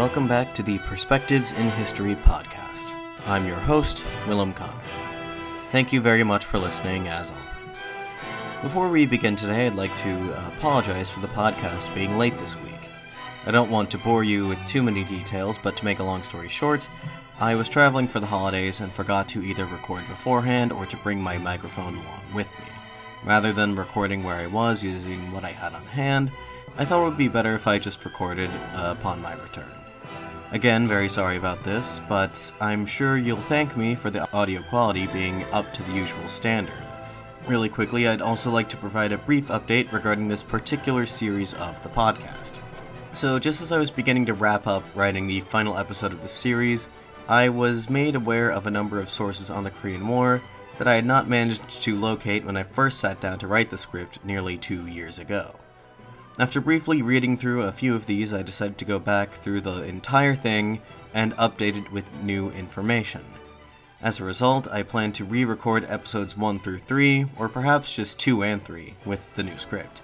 Welcome back to the Perspectives in History podcast. I'm your host, Willem Connor. Thank you very much for listening, as always. Before we begin today, I'd like to apologize for the podcast being late this week. I don't want to bore you with too many details, but to make a long story short, I was traveling for the holidays and forgot to either record beforehand or to bring my microphone along with me. Rather than recording where I was using what I had on hand, I thought it would be better if I just recorded uh, upon my return. Again, very sorry about this, but I'm sure you'll thank me for the audio quality being up to the usual standard. Really quickly, I'd also like to provide a brief update regarding this particular series of the podcast. So, just as I was beginning to wrap up writing the final episode of the series, I was made aware of a number of sources on the Korean War that I had not managed to locate when I first sat down to write the script nearly two years ago. After briefly reading through a few of these, I decided to go back through the entire thing and update it with new information. As a result, I plan to re record episodes 1 through 3, or perhaps just 2 and 3, with the new script.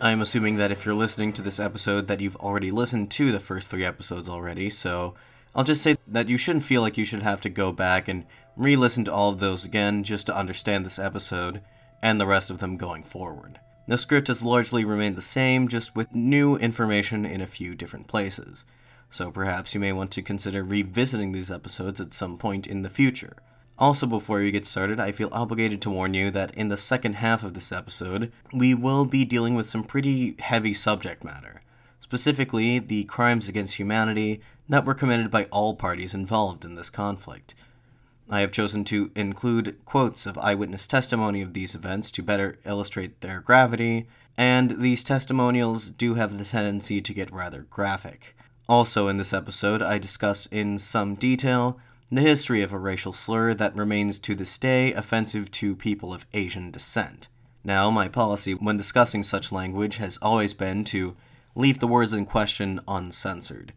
I'm assuming that if you're listening to this episode that you've already listened to the first 3 episodes already, so I'll just say that you shouldn't feel like you should have to go back and re listen to all of those again just to understand this episode and the rest of them going forward. The script has largely remained the same, just with new information in a few different places, so perhaps you may want to consider revisiting these episodes at some point in the future. Also, before you get started, I feel obligated to warn you that in the second half of this episode, we will be dealing with some pretty heavy subject matter, specifically the crimes against humanity that were committed by all parties involved in this conflict. I have chosen to include quotes of eyewitness testimony of these events to better illustrate their gravity, and these testimonials do have the tendency to get rather graphic. Also, in this episode, I discuss in some detail the history of a racial slur that remains to this day offensive to people of Asian descent. Now, my policy when discussing such language has always been to leave the words in question uncensored.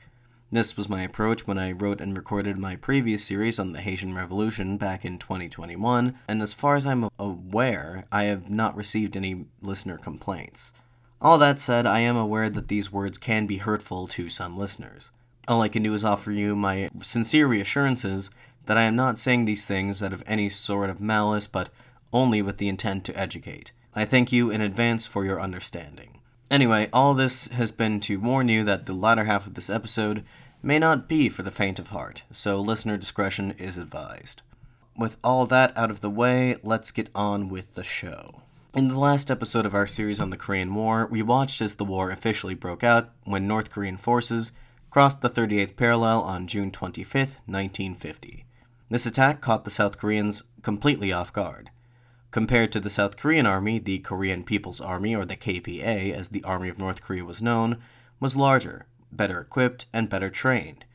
This was my approach when I wrote and recorded my previous series on the Haitian Revolution back in 2021, and as far as I'm aware, I have not received any listener complaints. All that said, I am aware that these words can be hurtful to some listeners. All I can do is offer you my sincere reassurances that I am not saying these things out of any sort of malice, but only with the intent to educate. I thank you in advance for your understanding. Anyway, all this has been to warn you that the latter half of this episode may not be for the faint of heart, so listener discretion is advised. With all that out of the way, let's get on with the show. In the last episode of our series on the Korean War, we watched as the war officially broke out when North Korean forces crossed the 38th parallel on June 25, 1950. This attack caught the South Koreans completely off guard. Compared to the South Korean Army, the Korean People's Army, or the KPA as the Army of North Korea was known, was larger, better equipped, and better trained.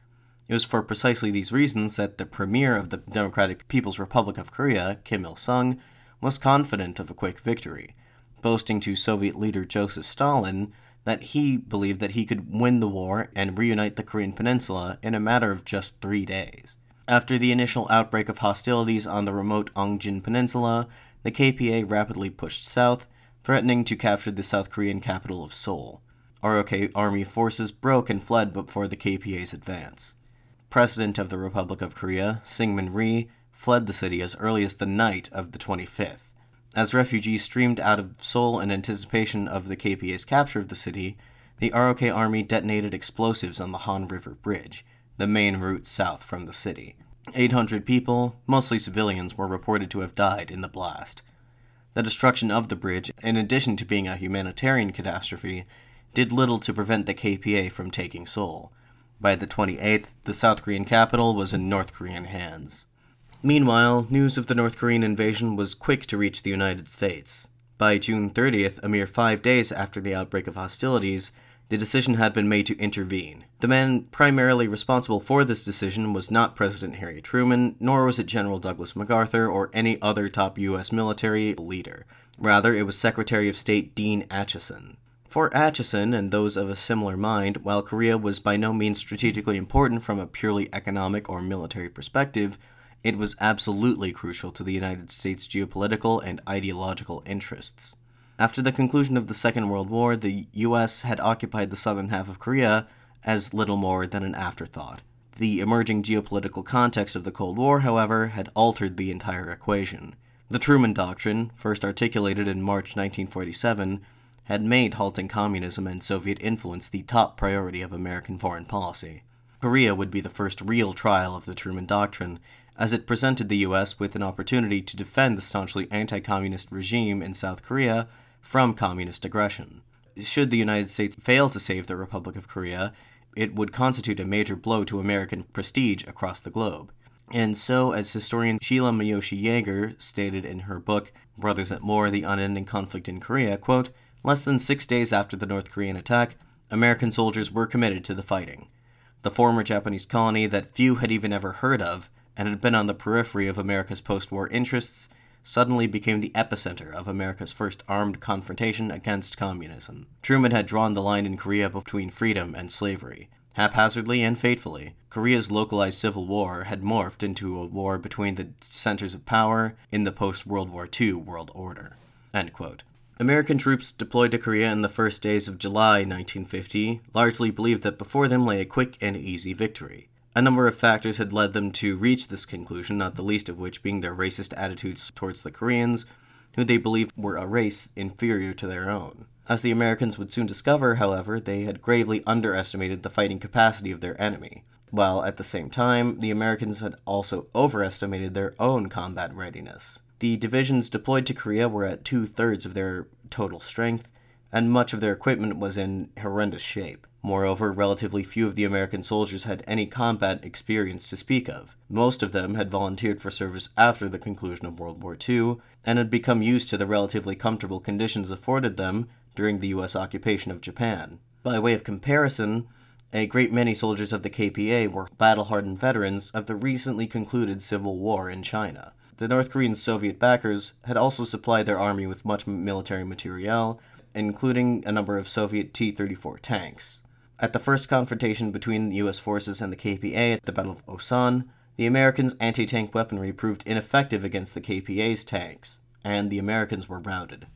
It was for precisely these reasons that the premier of the Democratic People's Republic of Korea, Kim Il sung, was confident of a quick victory, boasting to Soviet leader Joseph Stalin that he believed that he could win the war and reunite the Korean peninsula in a matter of just three days. After the initial outbreak of hostilities on the remote Ongjin Peninsula, the KPA rapidly pushed south, threatening to capture the South Korean capital of Seoul. ROK army forces broke and fled before the KPA's advance. President of the Republic of Korea, Syngman Rhee, fled the city as early as the night of the 25th. As refugees streamed out of Seoul in anticipation of the KPA's capture of the city, the ROK army detonated explosives on the Han River Bridge, the main route south from the city. 800 people, mostly civilians, were reported to have died in the blast. The destruction of the bridge, in addition to being a humanitarian catastrophe, did little to prevent the KPA from taking Seoul. By the 28th, the South Korean capital was in North Korean hands. Meanwhile, news of the North Korean invasion was quick to reach the United States. By June 30th, a mere five days after the outbreak of hostilities, the decision had been made to intervene. The man primarily responsible for this decision was not President Harry Truman, nor was it General Douglas MacArthur or any other top U.S. military leader. Rather, it was Secretary of State Dean Acheson. For Acheson and those of a similar mind, while Korea was by no means strategically important from a purely economic or military perspective, it was absolutely crucial to the United States' geopolitical and ideological interests. After the conclusion of the Second World War, the US had occupied the southern half of Korea as little more than an afterthought. The emerging geopolitical context of the Cold War, however, had altered the entire equation. The Truman Doctrine, first articulated in March 1947, had made halting communism and Soviet influence the top priority of American foreign policy. Korea would be the first real trial of the Truman Doctrine, as it presented the U.S. with an opportunity to defend the staunchly anti communist regime in South Korea from communist aggression. Should the United States fail to save the Republic of Korea, it would constitute a major blow to American prestige across the globe. And so, as historian Sheila Miyoshi Jager stated in her book, Brothers at War The Unending Conflict in Korea, quote, less than six days after the North Korean attack, American soldiers were committed to the fighting. The former Japanese colony that few had even ever heard of, and had been on the periphery of America's post war interests, suddenly became the epicenter of America's first armed confrontation against communism. Truman had drawn the line in Korea between freedom and slavery. Haphazardly and fatefully, Korea's localized civil war had morphed into a war between the centers of power in the post World War II world order. American troops deployed to Korea in the first days of July 1950 largely believed that before them lay a quick and easy victory. A number of factors had led them to reach this conclusion, not the least of which being their racist attitudes towards the Koreans, who they believed were a race inferior to their own. As the Americans would soon discover, however, they had gravely underestimated the fighting capacity of their enemy, while at the same time, the Americans had also overestimated their own combat readiness. The divisions deployed to Korea were at two thirds of their total strength, and much of their equipment was in horrendous shape. Moreover, relatively few of the American soldiers had any combat experience to speak of. Most of them had volunteered for service after the conclusion of World War II and had become used to the relatively comfortable conditions afforded them during the U.S. occupation of Japan. By way of comparison, a great many soldiers of the KPA were battle hardened veterans of the recently concluded civil war in China. The North Korean Soviet backers had also supplied their army with much military materiel, including a number of Soviet T 34 tanks. At the first confrontation between U.S. forces and the KPA at the Battle of Osan, the Americans' anti tank weaponry proved ineffective against the KPA's tanks, and the Americans were routed.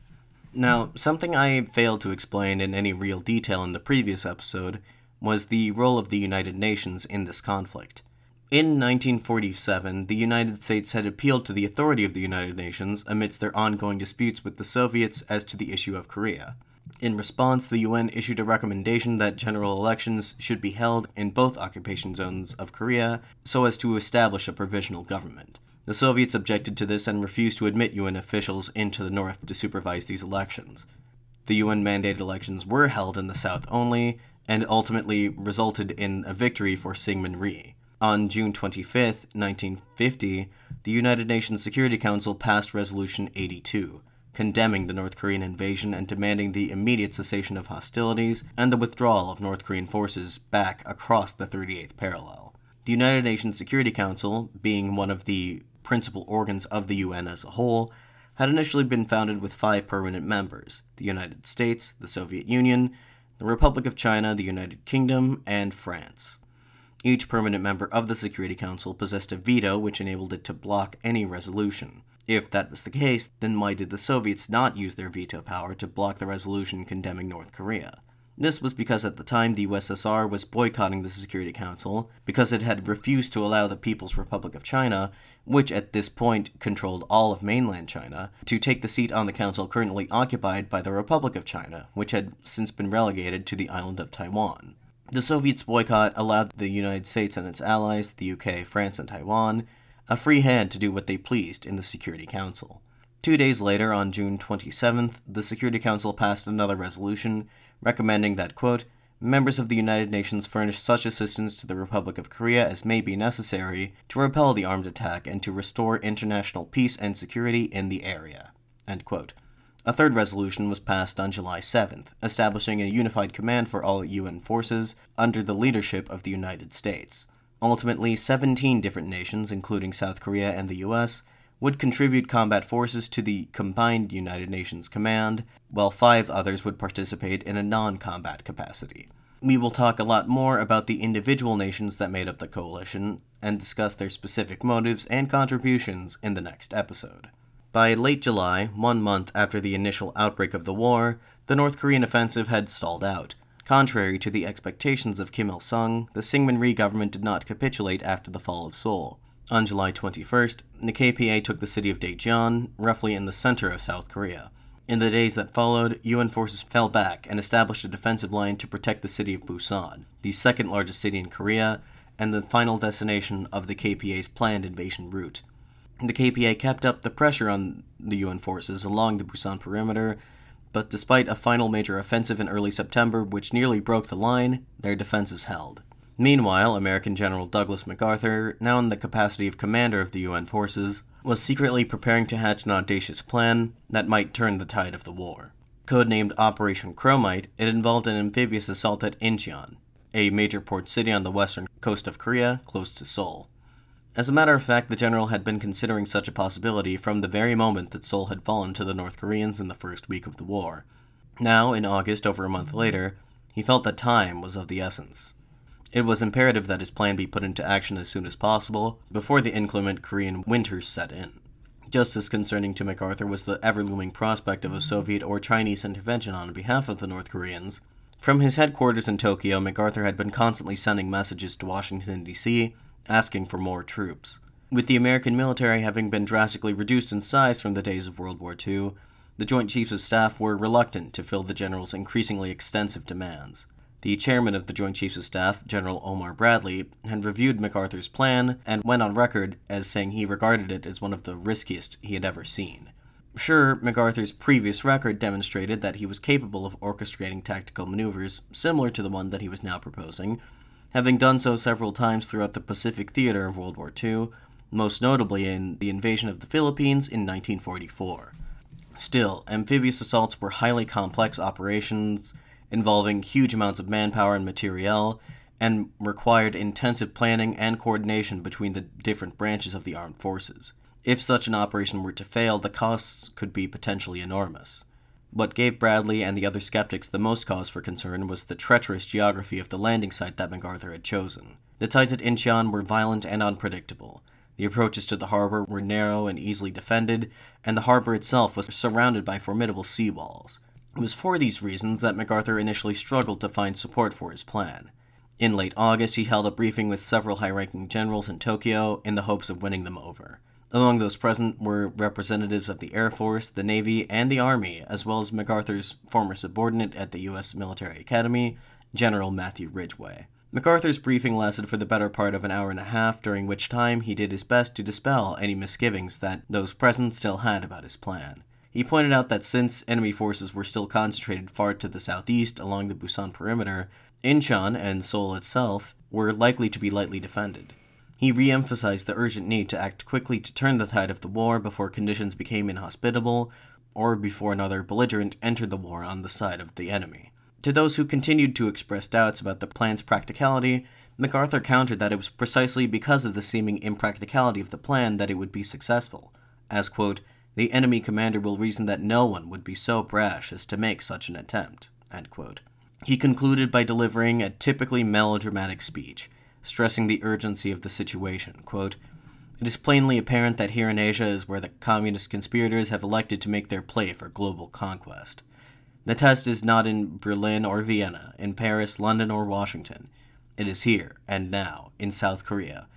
Now, something I failed to explain in any real detail in the previous episode was the role of the United Nations in this conflict. In 1947, the United States had appealed to the authority of the United Nations amidst their ongoing disputes with the Soviets as to the issue of Korea. In response, the UN issued a recommendation that general elections should be held in both occupation zones of Korea so as to establish a provisional government. The Soviets objected to this and refused to admit UN officials into the North to supervise these elections. The UN mandated elections were held in the South only, and ultimately resulted in a victory for Syngman Rhee. On June 25, 1950, the United Nations Security Council passed Resolution 82, condemning the North Korean invasion and demanding the immediate cessation of hostilities and the withdrawal of North Korean forces back across the 38th parallel. The United Nations Security Council, being one of the principal organs of the UN as a whole, had initially been founded with five permanent members the United States, the Soviet Union, the Republic of China, the United Kingdom, and France. Each permanent member of the Security Council possessed a veto which enabled it to block any resolution. If that was the case, then why did the Soviets not use their veto power to block the resolution condemning North Korea? This was because at the time the USSR was boycotting the Security Council because it had refused to allow the People's Republic of China, which at this point controlled all of mainland China, to take the seat on the council currently occupied by the Republic of China, which had since been relegated to the island of Taiwan. The Soviets' boycott allowed the United States and its allies, the UK, France, and Taiwan, a free hand to do what they pleased in the Security Council. Two days later, on June 27th, the Security Council passed another resolution recommending that, quote, members of the United Nations furnish such assistance to the Republic of Korea as may be necessary to repel the armed attack and to restore international peace and security in the area. A third resolution was passed on July 7th, establishing a unified command for all UN forces under the leadership of the United States. Ultimately, 17 different nations, including South Korea and the US, would contribute combat forces to the combined United Nations command, while five others would participate in a non combat capacity. We will talk a lot more about the individual nations that made up the coalition and discuss their specific motives and contributions in the next episode. By late July, one month after the initial outbreak of the war, the North Korean offensive had stalled out, Contrary to the expectations of Kim Il sung, the Syngman Rhee government did not capitulate after the fall of Seoul. On July 21st, the KPA took the city of Daejeon, roughly in the center of South Korea. In the days that followed, UN forces fell back and established a defensive line to protect the city of Busan, the second largest city in Korea, and the final destination of the KPA's planned invasion route. The KPA kept up the pressure on the UN forces along the Busan perimeter, but despite a final major offensive in early September which nearly broke the line, their defenses held. Meanwhile, American General Douglas MacArthur, now in the capacity of commander of the UN forces, was secretly preparing to hatch an audacious plan that might turn the tide of the war. Codenamed Operation Chromite, it involved an amphibious assault at Incheon, a major port city on the western coast of Korea, close to Seoul. As a matter of fact, the general had been considering such a possibility from the very moment that Seoul had fallen to the North Koreans in the first week of the war. Now, in August, over a month later, he felt that time was of the essence. It was imperative that his plan be put into action as soon as possible, before the inclement Korean winters set in. Just as concerning to MacArthur was the ever looming prospect of a Soviet or Chinese intervention on behalf of the North Koreans. From his headquarters in Tokyo, MacArthur had been constantly sending messages to Washington, D.C., asking for more troops. With the American military having been drastically reduced in size from the days of World War II, the Joint Chiefs of Staff were reluctant to fill the general's increasingly extensive demands. The chairman of the Joint Chiefs of Staff, General Omar Bradley, had reviewed MacArthur's plan and went on record as saying he regarded it as one of the riskiest he had ever seen. Sure, MacArthur's previous record demonstrated that he was capable of orchestrating tactical maneuvers similar to the one that he was now proposing, having done so several times throughout the Pacific theater of World War II, most notably in the invasion of the Philippines in 1944. Still, amphibious assaults were highly complex operations involving huge amounts of manpower and materiel, and required intensive planning and coordination between the different branches of the armed forces. If such an operation were to fail, the costs could be potentially enormous. What gave Bradley and the other skeptics the most cause for concern was the treacherous geography of the landing site that MacArthur had chosen. The tides at Incheon were violent and unpredictable. The approaches to the harbor were narrow and easily defended, and the harbor itself was surrounded by formidable sea walls. It was for these reasons that MacArthur initially struggled to find support for his plan. In late August, he held a briefing with several high ranking generals in Tokyo in the hopes of winning them over. Among those present were representatives of the Air Force, the Navy, and the Army, as well as MacArthur's former subordinate at the U.S. Military Academy, General Matthew Ridgway. MacArthur's briefing lasted for the better part of an hour and a half, during which time he did his best to dispel any misgivings that those present still had about his plan. He pointed out that since enemy forces were still concentrated far to the southeast along the Busan perimeter, Incheon and Seoul itself were likely to be lightly defended. He re emphasized the urgent need to act quickly to turn the tide of the war before conditions became inhospitable or before another belligerent entered the war on the side of the enemy. To those who continued to express doubts about the plan's practicality, MacArthur countered that it was precisely because of the seeming impracticality of the plan that it would be successful, as, quote, the enemy commander will reason that no one would be so brash as to make such an attempt. He concluded by delivering a typically melodramatic speech, stressing the urgency of the situation. Quote, it is plainly apparent that here in Asia is where the communist conspirators have elected to make their play for global conquest. The test is not in Berlin or Vienna, in Paris, London, or Washington. It is here, and now, in South Korea.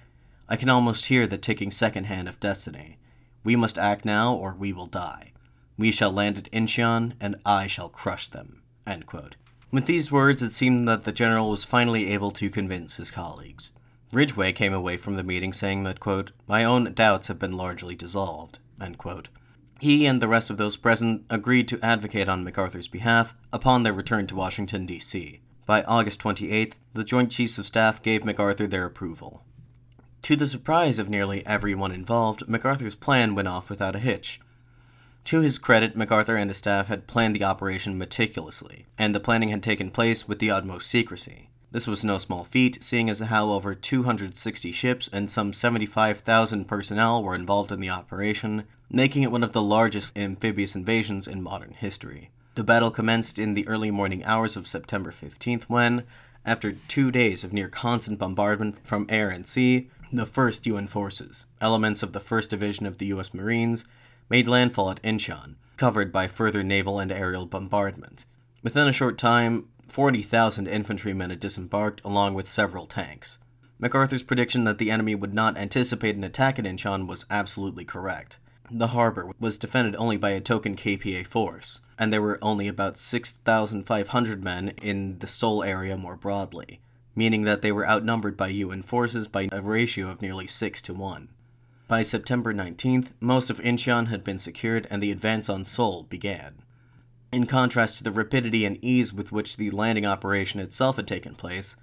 I can almost hear the ticking second hand of destiny. We must act now, or we will die. We shall land at Incheon, and I shall crush them. With these words, it seemed that the general was finally able to convince his colleagues. Ridgway came away from the meeting saying that, quote, My own doubts have been largely dissolved. He and the rest of those present agreed to advocate on MacArthur's behalf upon their return to Washington, D.C. By August 28th, the Joint Chiefs of Staff gave MacArthur their approval. To the surprise of nearly everyone involved, MacArthur's plan went off without a hitch. To his credit, MacArthur and his staff had planned the operation meticulously, and the planning had taken place with the utmost secrecy. This was no small feat, seeing as how over 260 ships and some 75,000 personnel were involved in the operation, making it one of the largest amphibious invasions in modern history. The battle commenced in the early morning hours of September 15th when, after two days of near constant bombardment from air and sea, the 1st UN forces, elements of the 1st Division of the U.S. Marines, made landfall at Incheon, covered by further naval and aerial bombardment. Within a short time, 40,000 infantrymen had disembarked, along with several tanks. MacArthur's prediction that the enemy would not anticipate an attack at Incheon was absolutely correct. The harbor was defended only by a token KPA force, and there were only about 6,500 men in the Seoul area more broadly, meaning that they were outnumbered by UN forces by a ratio of nearly 6 to 1. By September 19th, most of Incheon had been secured and the advance on Seoul began. In contrast to the rapidity and ease with which the landing operation itself had taken place,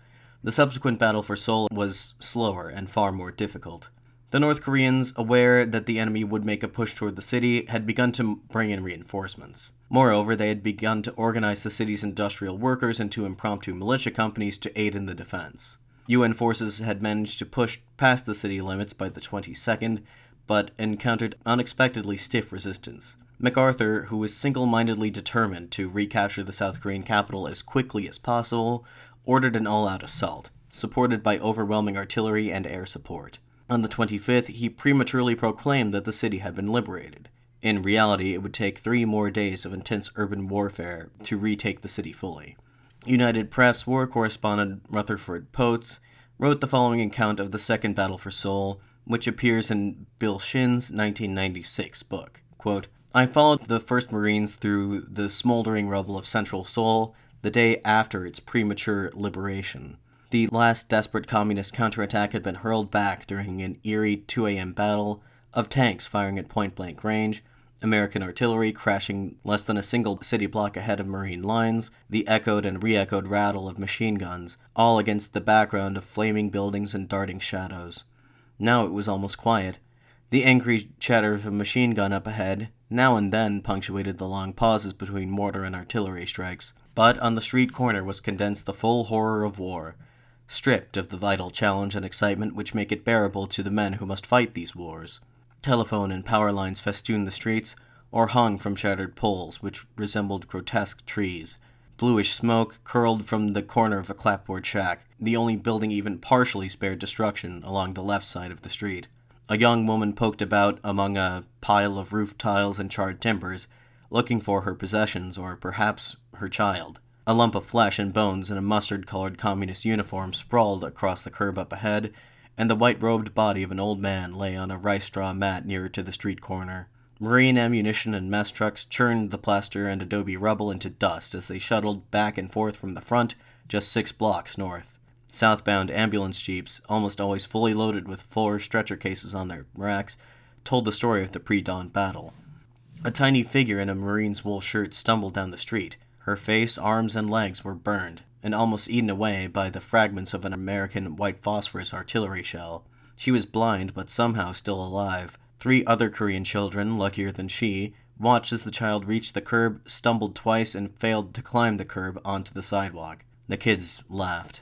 the subsequent battle for Seoul was slower and far more difficult. The North Koreans, aware that the enemy would make a push toward the city, had begun to bring in reinforcements. Moreover, they had begun to organize the city's industrial workers into impromptu militia companies to aid in the defense. UN forces had managed to push past the city limits by the 22nd, but encountered unexpectedly stiff resistance. MacArthur, who was single mindedly determined to recapture the South Korean capital as quickly as possible, ordered an all out assault, supported by overwhelming artillery and air support. On the 25th, he prematurely proclaimed that the city had been liberated. In reality, it would take three more days of intense urban warfare to retake the city fully. United Press war correspondent Rutherford Poats wrote the following account of the Second Battle for Seoul, which appears in Bill Shinn's 1996 book. Quote, I followed the 1st Marines through the smoldering rubble of central Seoul the day after its premature liberation. The last desperate communist counterattack had been hurled back during an eerie 2 a.m. battle of tanks firing at point blank range, American artillery crashing less than a single city block ahead of Marine lines, the echoed and re echoed rattle of machine guns, all against the background of flaming buildings and darting shadows. Now it was almost quiet. The angry chatter of a machine gun up ahead, now and then punctuated the long pauses between mortar and artillery strikes. But on the street corner was condensed the full horror of war stripped of the vital challenge and excitement which make it bearable to the men who must fight these wars. Telephone and power lines festooned the streets, or hung from shattered poles which resembled grotesque trees. Bluish smoke curled from the corner of a clapboard shack, the only building even partially spared destruction along the left side of the street. A young woman poked about among a pile of roof tiles and charred timbers, looking for her possessions or perhaps her child. A lump of flesh and bones in a mustard colored communist uniform sprawled across the curb up ahead, and the white robed body of an old man lay on a rice straw mat nearer to the street corner. Marine ammunition and mess trucks churned the plaster and adobe rubble into dust as they shuttled back and forth from the front, just six blocks north. Southbound ambulance jeeps, almost always fully loaded with four stretcher cases on their racks, told the story of the pre dawn battle. A tiny figure in a Marine's wool shirt stumbled down the street. Her face, arms, and legs were burned and almost eaten away by the fragments of an American white phosphorus artillery shell. She was blind, but somehow still alive. Three other Korean children, luckier than she, watched as the child reached the curb, stumbled twice, and failed to climb the curb onto the sidewalk. The kids laughed.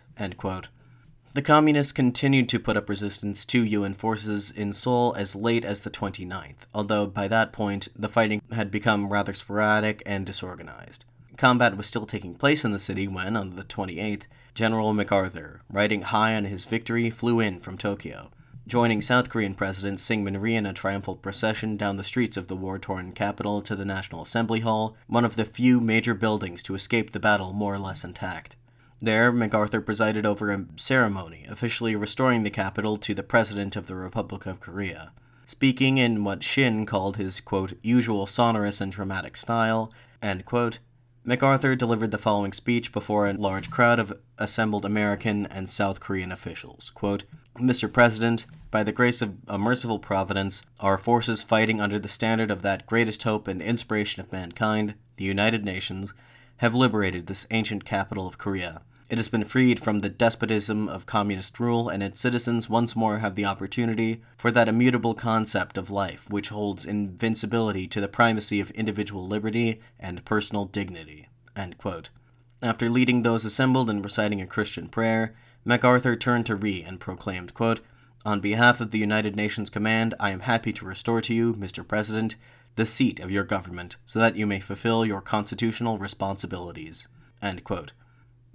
The communists continued to put up resistance to UN forces in Seoul as late as the 29th, although by that point the fighting had become rather sporadic and disorganized. Combat was still taking place in the city when, on the 28th, General MacArthur, riding high on his victory, flew in from Tokyo, joining South Korean President Syngman Rhee in a triumphal procession down the streets of the war torn capital to the National Assembly Hall, one of the few major buildings to escape the battle more or less intact. There, MacArthur presided over a ceremony officially restoring the capital to the President of the Republic of Korea. Speaking in what Shinn called his, quote, usual sonorous and dramatic style, quote, MacArthur delivered the following speech before a large crowd of assembled American and South Korean officials. Quote, Mr. President, by the grace of a merciful providence, our forces fighting under the standard of that greatest hope and inspiration of mankind, the United Nations, have liberated this ancient capital of Korea it has been freed from the despotism of communist rule, and its citizens once more have the opportunity for that immutable concept of life which holds invincibility to the primacy of individual liberty and personal dignity. After leading those assembled in reciting a Christian prayer, MacArthur turned to Rhee and proclaimed, quote, On behalf of the United Nations Command, I am happy to restore to you, Mr. President, the seat of your government, so that you may fulfill your constitutional responsibilities. End quote.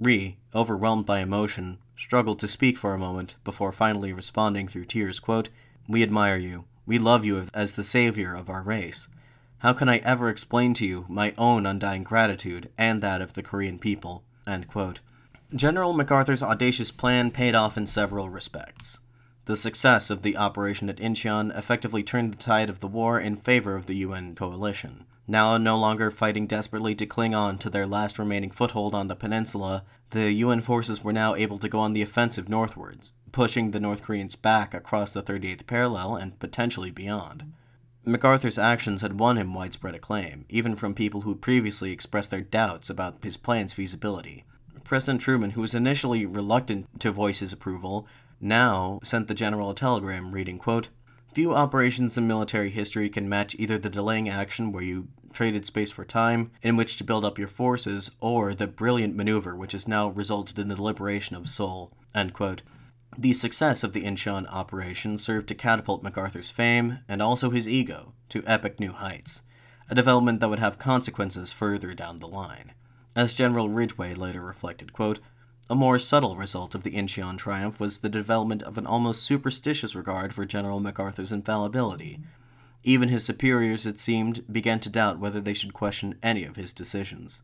Rhee, overwhelmed by emotion, struggled to speak for a moment before finally responding through tears, quote, We admire you. We love you as the savior of our race. How can I ever explain to you my own undying gratitude and that of the Korean people? End quote. General MacArthur's audacious plan paid off in several respects. The success of the operation at Incheon effectively turned the tide of the war in favor of the UN coalition. Now no longer fighting desperately to cling on to their last remaining foothold on the peninsula, the UN forces were now able to go on the offensive northwards, pushing the North Koreans back across the 38th parallel and potentially beyond. MacArthur's actions had won him widespread acclaim, even from people who previously expressed their doubts about his plan's feasibility. President Truman, who was initially reluctant to voice his approval, now sent the general a telegram reading, quote, Few operations in military history can match either the delaying action where you traded space for time in which to build up your forces, or the brilliant maneuver which has now resulted in the liberation of Seoul. The success of the Incheon operation served to catapult MacArthur's fame and also his ego to epic new heights, a development that would have consequences further down the line. As General Ridgway later reflected, quote, a more subtle result of the Incheon triumph was the development of an almost superstitious regard for General MacArthur's infallibility. Even his superiors, it seemed, began to doubt whether they should question any of his decisions.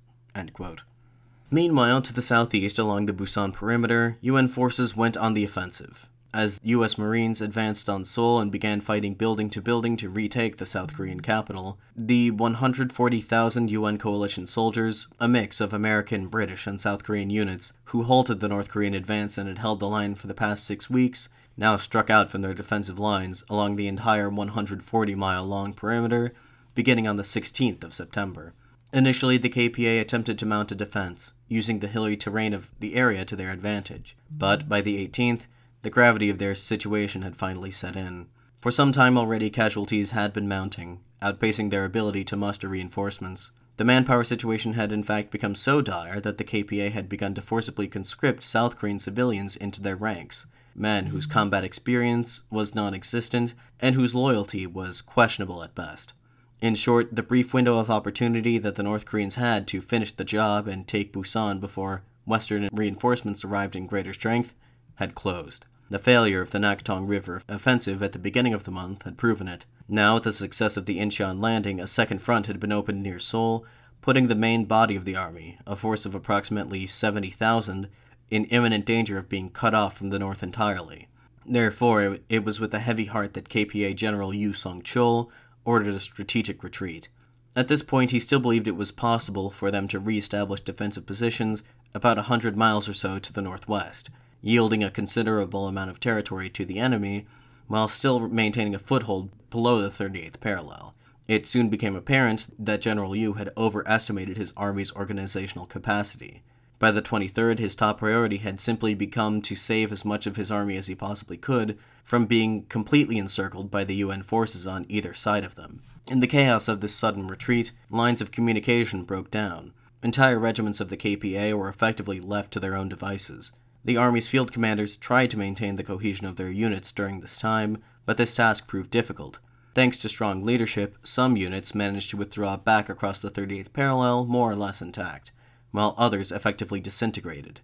Meanwhile, to the southeast along the Busan perimeter, UN forces went on the offensive as U.S. Marines advanced on Seoul and began fighting building to building to retake the South Korean capital, the 140,000 UN coalition soldiers, a mix of American, British, and South Korean units, who halted the North Korean advance and had held the line for the past six weeks, now struck out from their defensive lines along the entire 140 mile long perimeter, beginning on the 16th of September. Initially, the KPA attempted to mount a defense, using the hilly terrain of the area to their advantage, but by the 18th, the gravity of their situation had finally set in. For some time already, casualties had been mounting, outpacing their ability to muster reinforcements. The manpower situation had in fact become so dire that the KPA had begun to forcibly conscript South Korean civilians into their ranks, men whose combat experience was non existent and whose loyalty was questionable at best. In short, the brief window of opportunity that the North Koreans had to finish the job and take Busan before Western reinforcements arrived in greater strength had closed. The failure of the Naktong River offensive at the beginning of the month had proven it. Now, with the success of the Incheon landing, a second front had been opened near Seoul, putting the main body of the army, a force of approximately 70,000, in imminent danger of being cut off from the north entirely. Therefore, it was with a heavy heart that KPA General Yu Song Chul ordered a strategic retreat. At this point, he still believed it was possible for them to re establish defensive positions about a hundred miles or so to the northwest yielding a considerable amount of territory to the enemy, while still maintaining a foothold below the 38th parallel. It soon became apparent that General Yu had overestimated his army's organizational capacity. By the 23rd, his top priority had simply become to save as much of his army as he possibly could from being completely encircled by the UN forces on either side of them. In the chaos of this sudden retreat, lines of communication broke down. Entire regiments of the KPA were effectively left to their own devices. The Army's field commanders tried to maintain the cohesion of their units during this time, but this task proved difficult. Thanks to strong leadership, some units managed to withdraw back across the 38th parallel more or less intact, while others effectively disintegrated.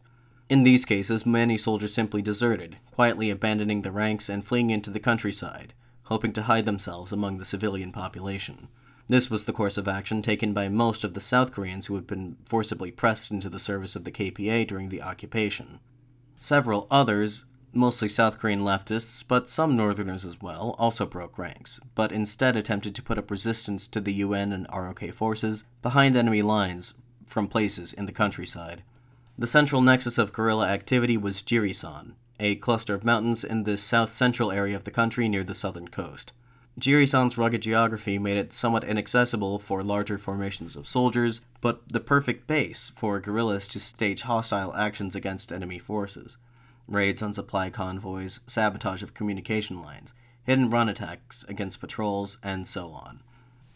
In these cases, many soldiers simply deserted, quietly abandoning the ranks and fleeing into the countryside, hoping to hide themselves among the civilian population. This was the course of action taken by most of the South Koreans who had been forcibly pressed into the service of the KPA during the occupation. Several others, mostly South Korean leftists, but some Northerners as well, also broke ranks, but instead attempted to put up resistance to the UN and ROK forces behind enemy lines from places in the countryside. The central nexus of guerrilla activity was Jirisan, a cluster of mountains in the south central area of the country near the southern coast. Jirisan's rugged geography made it somewhat inaccessible for larger formations of soldiers, but the perfect base for guerrillas to stage hostile actions against enemy forces. Raids on supply convoys, sabotage of communication lines, hidden run attacks against patrols, and so on.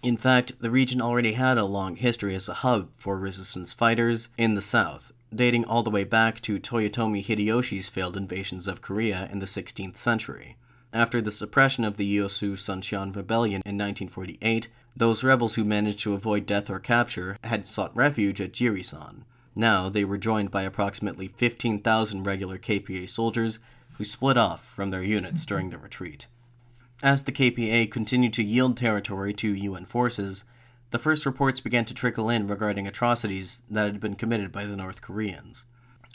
In fact, the region already had a long history as a hub for resistance fighters in the south, dating all the way back to Toyotomi Hideyoshi's failed invasions of Korea in the 16th century. After the suppression of the Yosu Suncheon Rebellion in 1948, those rebels who managed to avoid death or capture had sought refuge at Jirisan. Now they were joined by approximately 15,000 regular KPA soldiers who split off from their units during the retreat. As the KPA continued to yield territory to UN forces, the first reports began to trickle in regarding atrocities that had been committed by the North Koreans.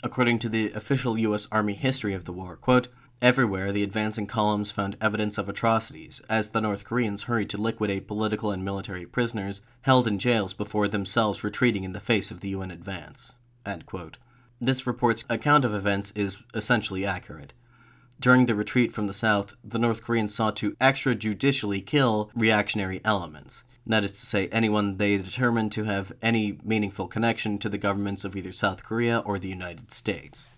According to the official U.S. Army history of the war, quote, Everywhere, the advancing columns found evidence of atrocities, as the North Koreans hurried to liquidate political and military prisoners held in jails before themselves retreating in the face of the UN advance. This report's account of events is essentially accurate. During the retreat from the south, the North Koreans sought to extrajudicially kill reactionary elements. That is to say, anyone they determined to have any meaningful connection to the governments of either South Korea or the United States.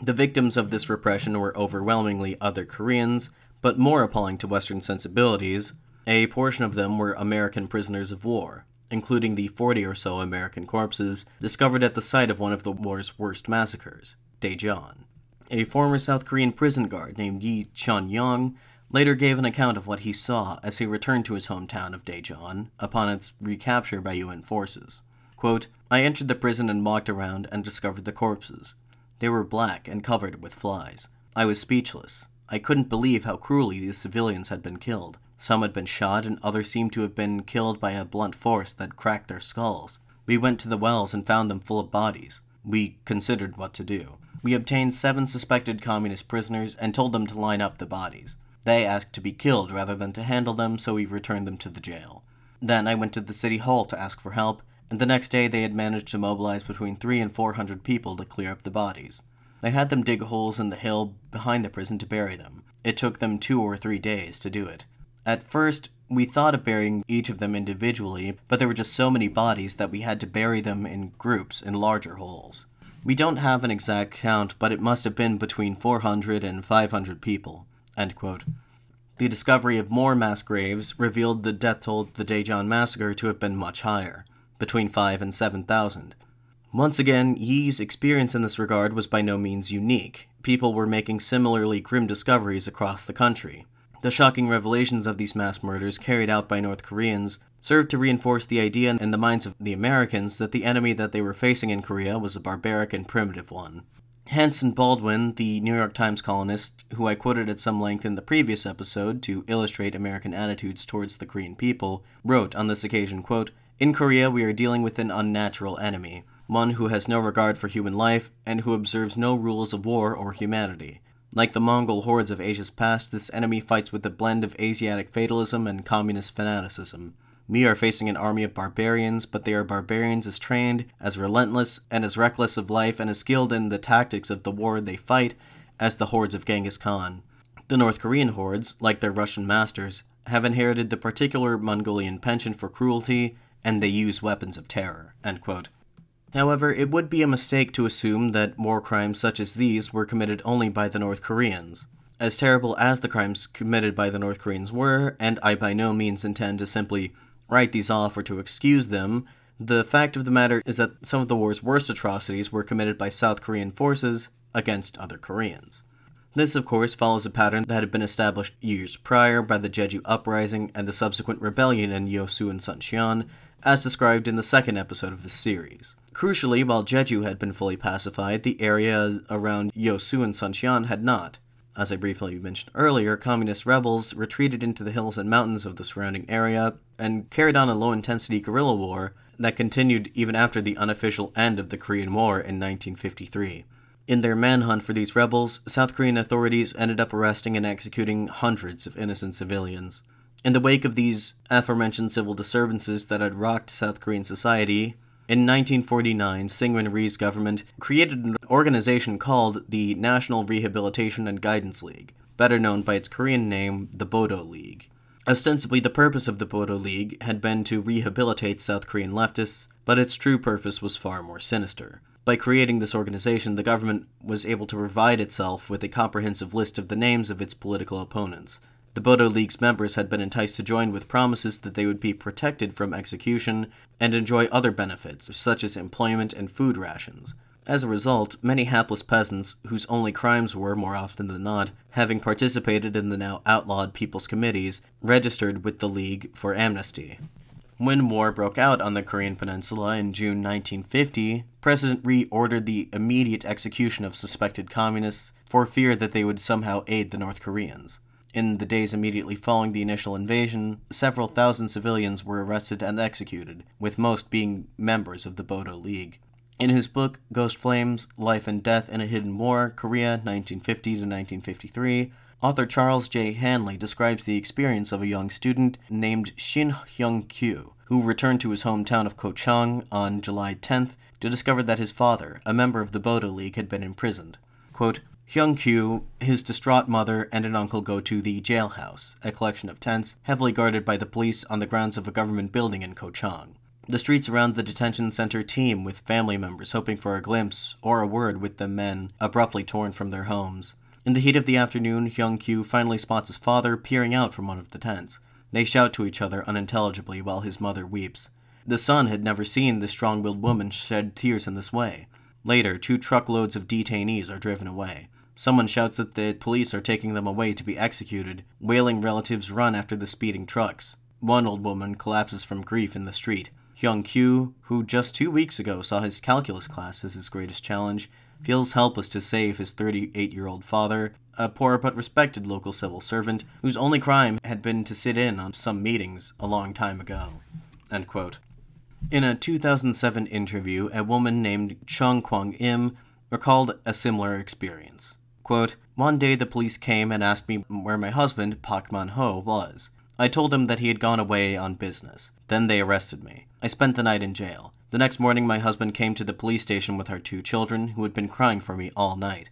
The victims of this repression were overwhelmingly other Koreans, but more appalling to Western sensibilities, a portion of them were American prisoners of war, including the 40 or so American corpses discovered at the site of one of the war's worst massacres, Daejeon. A former South Korean prison guard named Yi Chun Young later gave an account of what he saw as he returned to his hometown of Daejeon upon its recapture by UN forces. Quote, I entered the prison and walked around and discovered the corpses. They were black and covered with flies. I was speechless. I couldn't believe how cruelly these civilians had been killed. Some had been shot, and others seemed to have been killed by a blunt force that cracked their skulls. We went to the wells and found them full of bodies. We considered what to do. We obtained seven suspected communist prisoners and told them to line up the bodies. They asked to be killed rather than to handle them, so we returned them to the jail. Then I went to the city hall to ask for help, and the next day they had managed to mobilize between three and four hundred people to clear up the bodies. They had them dig holes in the hill behind the prison to bury them. It took them two or three days to do it. At first, we thought of burying each of them individually, but there were just so many bodies that we had to bury them in groups in larger holes. We don't have an exact count, but it must have been between 400 and 500 people. The discovery of more mass graves revealed the death toll of the Daejeon massacre to have been much higher between 5 and 7,000. Once again, Yi's experience in this regard was by no means unique. People were making similarly grim discoveries across the country. The shocking revelations of these mass murders carried out by North Koreans served to reinforce the idea in the minds of the Americans that the enemy that they were facing in Korea was a barbaric and primitive one. Hanson Baldwin, the New York Times columnist, who I quoted at some length in the previous episode to illustrate American attitudes towards the Korean people, wrote on this occasion, quote, in Korea, we are dealing with an unnatural enemy, one who has no regard for human life and who observes no rules of war or humanity. Like the Mongol hordes of Asia's past, this enemy fights with a blend of Asiatic fatalism and communist fanaticism. We are facing an army of barbarians, but they are barbarians as trained, as relentless, and as reckless of life and as skilled in the tactics of the war they fight as the hordes of Genghis Khan. The North Korean hordes, like their Russian masters, have inherited the particular Mongolian penchant for cruelty, and they use weapons of terror. However, it would be a mistake to assume that war crimes such as these were committed only by the North Koreans. As terrible as the crimes committed by the North Koreans were, and I by no means intend to simply write these off or to excuse them, the fact of the matter is that some of the war's worst atrocities were committed by South Korean forces against other Koreans. This, of course, follows a pattern that had been established years prior by the Jeju Uprising and the subsequent rebellion in Yosu and Suncheon, as described in the second episode of the series. Crucially, while Jeju had been fully pacified, the area around Yosu and Suncheon had not. As I briefly mentioned earlier, communist rebels retreated into the hills and mountains of the surrounding area and carried on a low intensity guerrilla war that continued even after the unofficial end of the Korean War in 1953. In their manhunt for these rebels, South Korean authorities ended up arresting and executing hundreds of innocent civilians. In the wake of these aforementioned civil disturbances that had rocked South Korean society, in 1949, Syngman Rhee's government created an organization called the National Rehabilitation and Guidance League, better known by its Korean name, the Bodo League. Ostensibly, the purpose of the Bodo League had been to rehabilitate South Korean leftists, but its true purpose was far more sinister. By creating this organization, the government was able to provide itself with a comprehensive list of the names of its political opponents, the Bodo League's members had been enticed to join with promises that they would be protected from execution and enjoy other benefits, such as employment and food rations. As a result, many hapless peasants, whose only crimes were, more often than not, having participated in the now outlawed People's Committees, registered with the League for amnesty. When war broke out on the Korean Peninsula in June 1950, President Rhee ordered the immediate execution of suspected communists for fear that they would somehow aid the North Koreans. In the days immediately following the initial invasion, several thousand civilians were arrested and executed, with most being members of the Bodo League. In his book Ghost Flames Life and Death in a Hidden War, Korea 1950 to 1953, author Charles J. Hanley describes the experience of a young student named Shin Hyung Kyu, who returned to his hometown of Kochang on July 10th to discover that his father, a member of the Bodo League, had been imprisoned. Quote, Hyung Kyu, his distraught mother, and an uncle go to the jailhouse, a collection of tents heavily guarded by the police on the grounds of a government building in Kochang. The streets around the detention center teem with family members hoping for a glimpse or a word with the men abruptly torn from their homes. In the heat of the afternoon, Hyung Kyu finally spots his father peering out from one of the tents. They shout to each other unintelligibly while his mother weeps. The son had never seen the strong willed woman shed tears in this way. Later, two truckloads of detainees are driven away. Someone shouts that the police are taking them away to be executed. Wailing relatives run after the speeding trucks. One old woman collapses from grief in the street. Hyung Kyu, who just two weeks ago saw his calculus class as his greatest challenge, feels helpless to save his 38 year old father, a poor but respected local civil servant whose only crime had been to sit in on some meetings a long time ago. In a 2007 interview, a woman named Chung Kwang Im recalled a similar experience. Quote, One day the police came and asked me where my husband, Pak Man Ho, was. I told them that he had gone away on business. Then they arrested me. I spent the night in jail. The next morning, my husband came to the police station with our two children, who had been crying for me all night.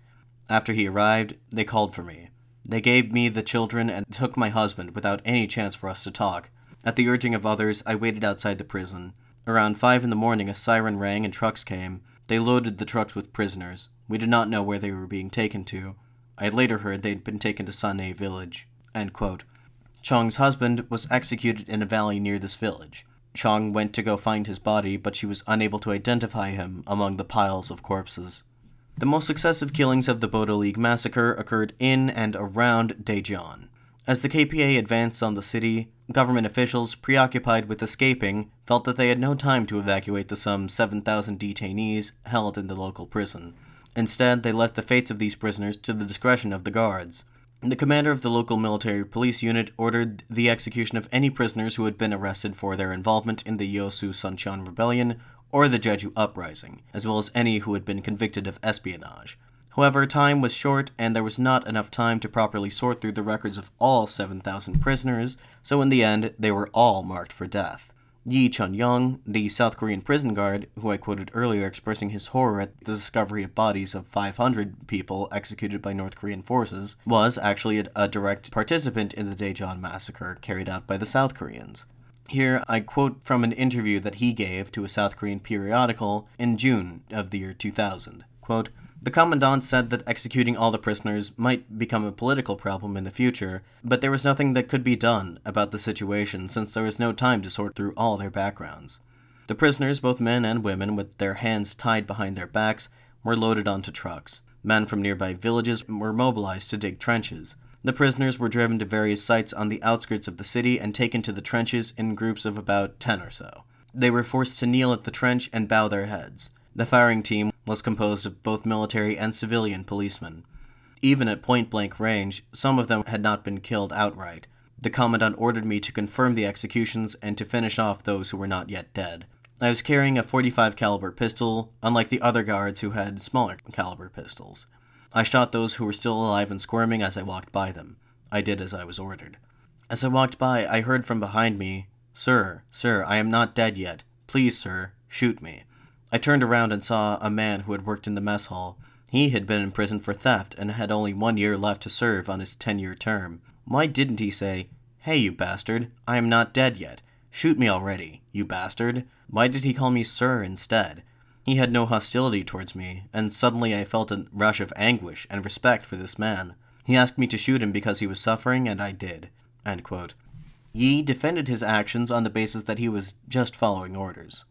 After he arrived, they called for me. They gave me the children and took my husband without any chance for us to talk. At the urging of others, I waited outside the prison. Around five in the morning, a siren rang and trucks came. They loaded the trucks with prisoners. We did not know where they were being taken to. I had later heard they'd been taken to Sane village. Chong's husband was executed in a valley near this village. Chong went to go find his body, but she was unable to identify him among the piles of corpses. The most successive killings of the Bodo League massacre occurred in and around Daejeon. As the KPA advanced on the city, government officials, preoccupied with escaping, felt that they had no time to evacuate the some 7,000 detainees held in the local prison. Instead, they left the fates of these prisoners to the discretion of the guards. The commander of the local military police unit ordered the execution of any prisoners who had been arrested for their involvement in the Yosu Suncheon rebellion or the Jeju uprising, as well as any who had been convicted of espionage. However, time was short, and there was not enough time to properly sort through the records of all 7,000 prisoners, so in the end, they were all marked for death. Yi Chun Young, the South Korean prison guard, who I quoted earlier expressing his horror at the discovery of bodies of 500 people executed by North Korean forces, was actually a, a direct participant in the Daejeon massacre carried out by the South Koreans. Here, I quote from an interview that he gave to a South Korean periodical in June of the year 2000. Quote, the Commandant said that executing all the prisoners might become a political problem in the future, but there was nothing that could be done about the situation since there was no time to sort through all their backgrounds. The prisoners, both men and women, with their hands tied behind their backs, were loaded onto trucks. Men from nearby villages were mobilized to dig trenches. The prisoners were driven to various sites on the outskirts of the city and taken to the trenches in groups of about ten or so. They were forced to kneel at the trench and bow their heads. The firing team was composed of both military and civilian policemen. Even at point blank range, some of them had not been killed outright. The commandant ordered me to confirm the executions and to finish off those who were not yet dead. I was carrying a 45 caliber pistol, unlike the other guards who had smaller caliber pistols. I shot those who were still alive and squirming as I walked by them. I did as I was ordered. As I walked by, I heard from behind me, Sir, sir, I am not dead yet. Please, sir, shoot me. I turned around and saw a man who had worked in the mess hall. He had been in prison for theft and had only one year left to serve on his ten year term. Why didn't he say, Hey, you bastard, I am not dead yet. Shoot me already, you bastard. Why did he call me sir instead? He had no hostility towards me, and suddenly I felt a rush of anguish and respect for this man. He asked me to shoot him because he was suffering, and I did. Yi defended his actions on the basis that he was just following orders.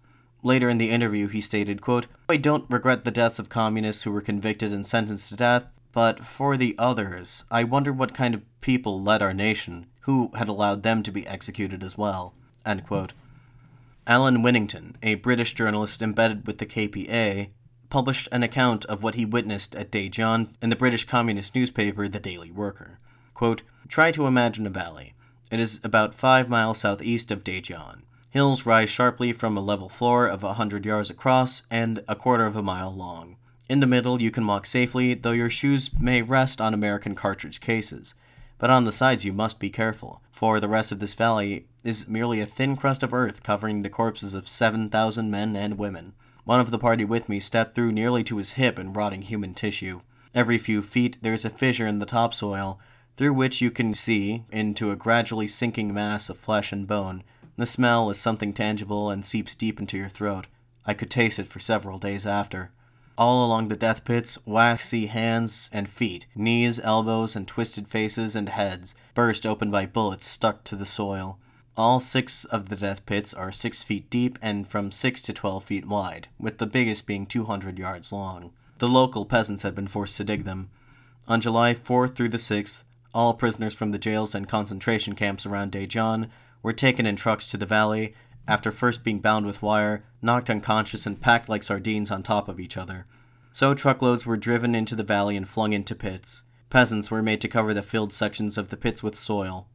Later in the interview, he stated, quote, I don't regret the deaths of communists who were convicted and sentenced to death, but for the others, I wonder what kind of people led our nation, who had allowed them to be executed as well. Alan Winnington, a British journalist embedded with the KPA, published an account of what he witnessed at Daejeon in the British communist newspaper The Daily Worker. Quote, Try to imagine a valley. It is about five miles southeast of Daejeon. Hills rise sharply from a level floor of a hundred yards across and a quarter of a mile long. In the middle, you can walk safely, though your shoes may rest on American cartridge cases. But on the sides, you must be careful, for the rest of this valley is merely a thin crust of earth covering the corpses of 7,000 men and women. One of the party with me stepped through nearly to his hip in rotting human tissue. Every few feet, there is a fissure in the topsoil, through which you can see into a gradually sinking mass of flesh and bone. The smell is something tangible and seeps deep into your throat. I could taste it for several days after. All along the death pits, waxy hands and feet, knees, elbows, and twisted faces and heads, burst open by bullets stuck to the soil. All six of the death pits are six feet deep and from six to twelve feet wide, with the biggest being 200 yards long. The local peasants had been forced to dig them. On July 4th through the 6th, all prisoners from the jails and concentration camps around Daejeon were taken in trucks to the valley after first being bound with wire, knocked unconscious, and packed like sardines on top of each other. So truckloads were driven into the valley and flung into pits. Peasants were made to cover the filled sections of the pits with soil.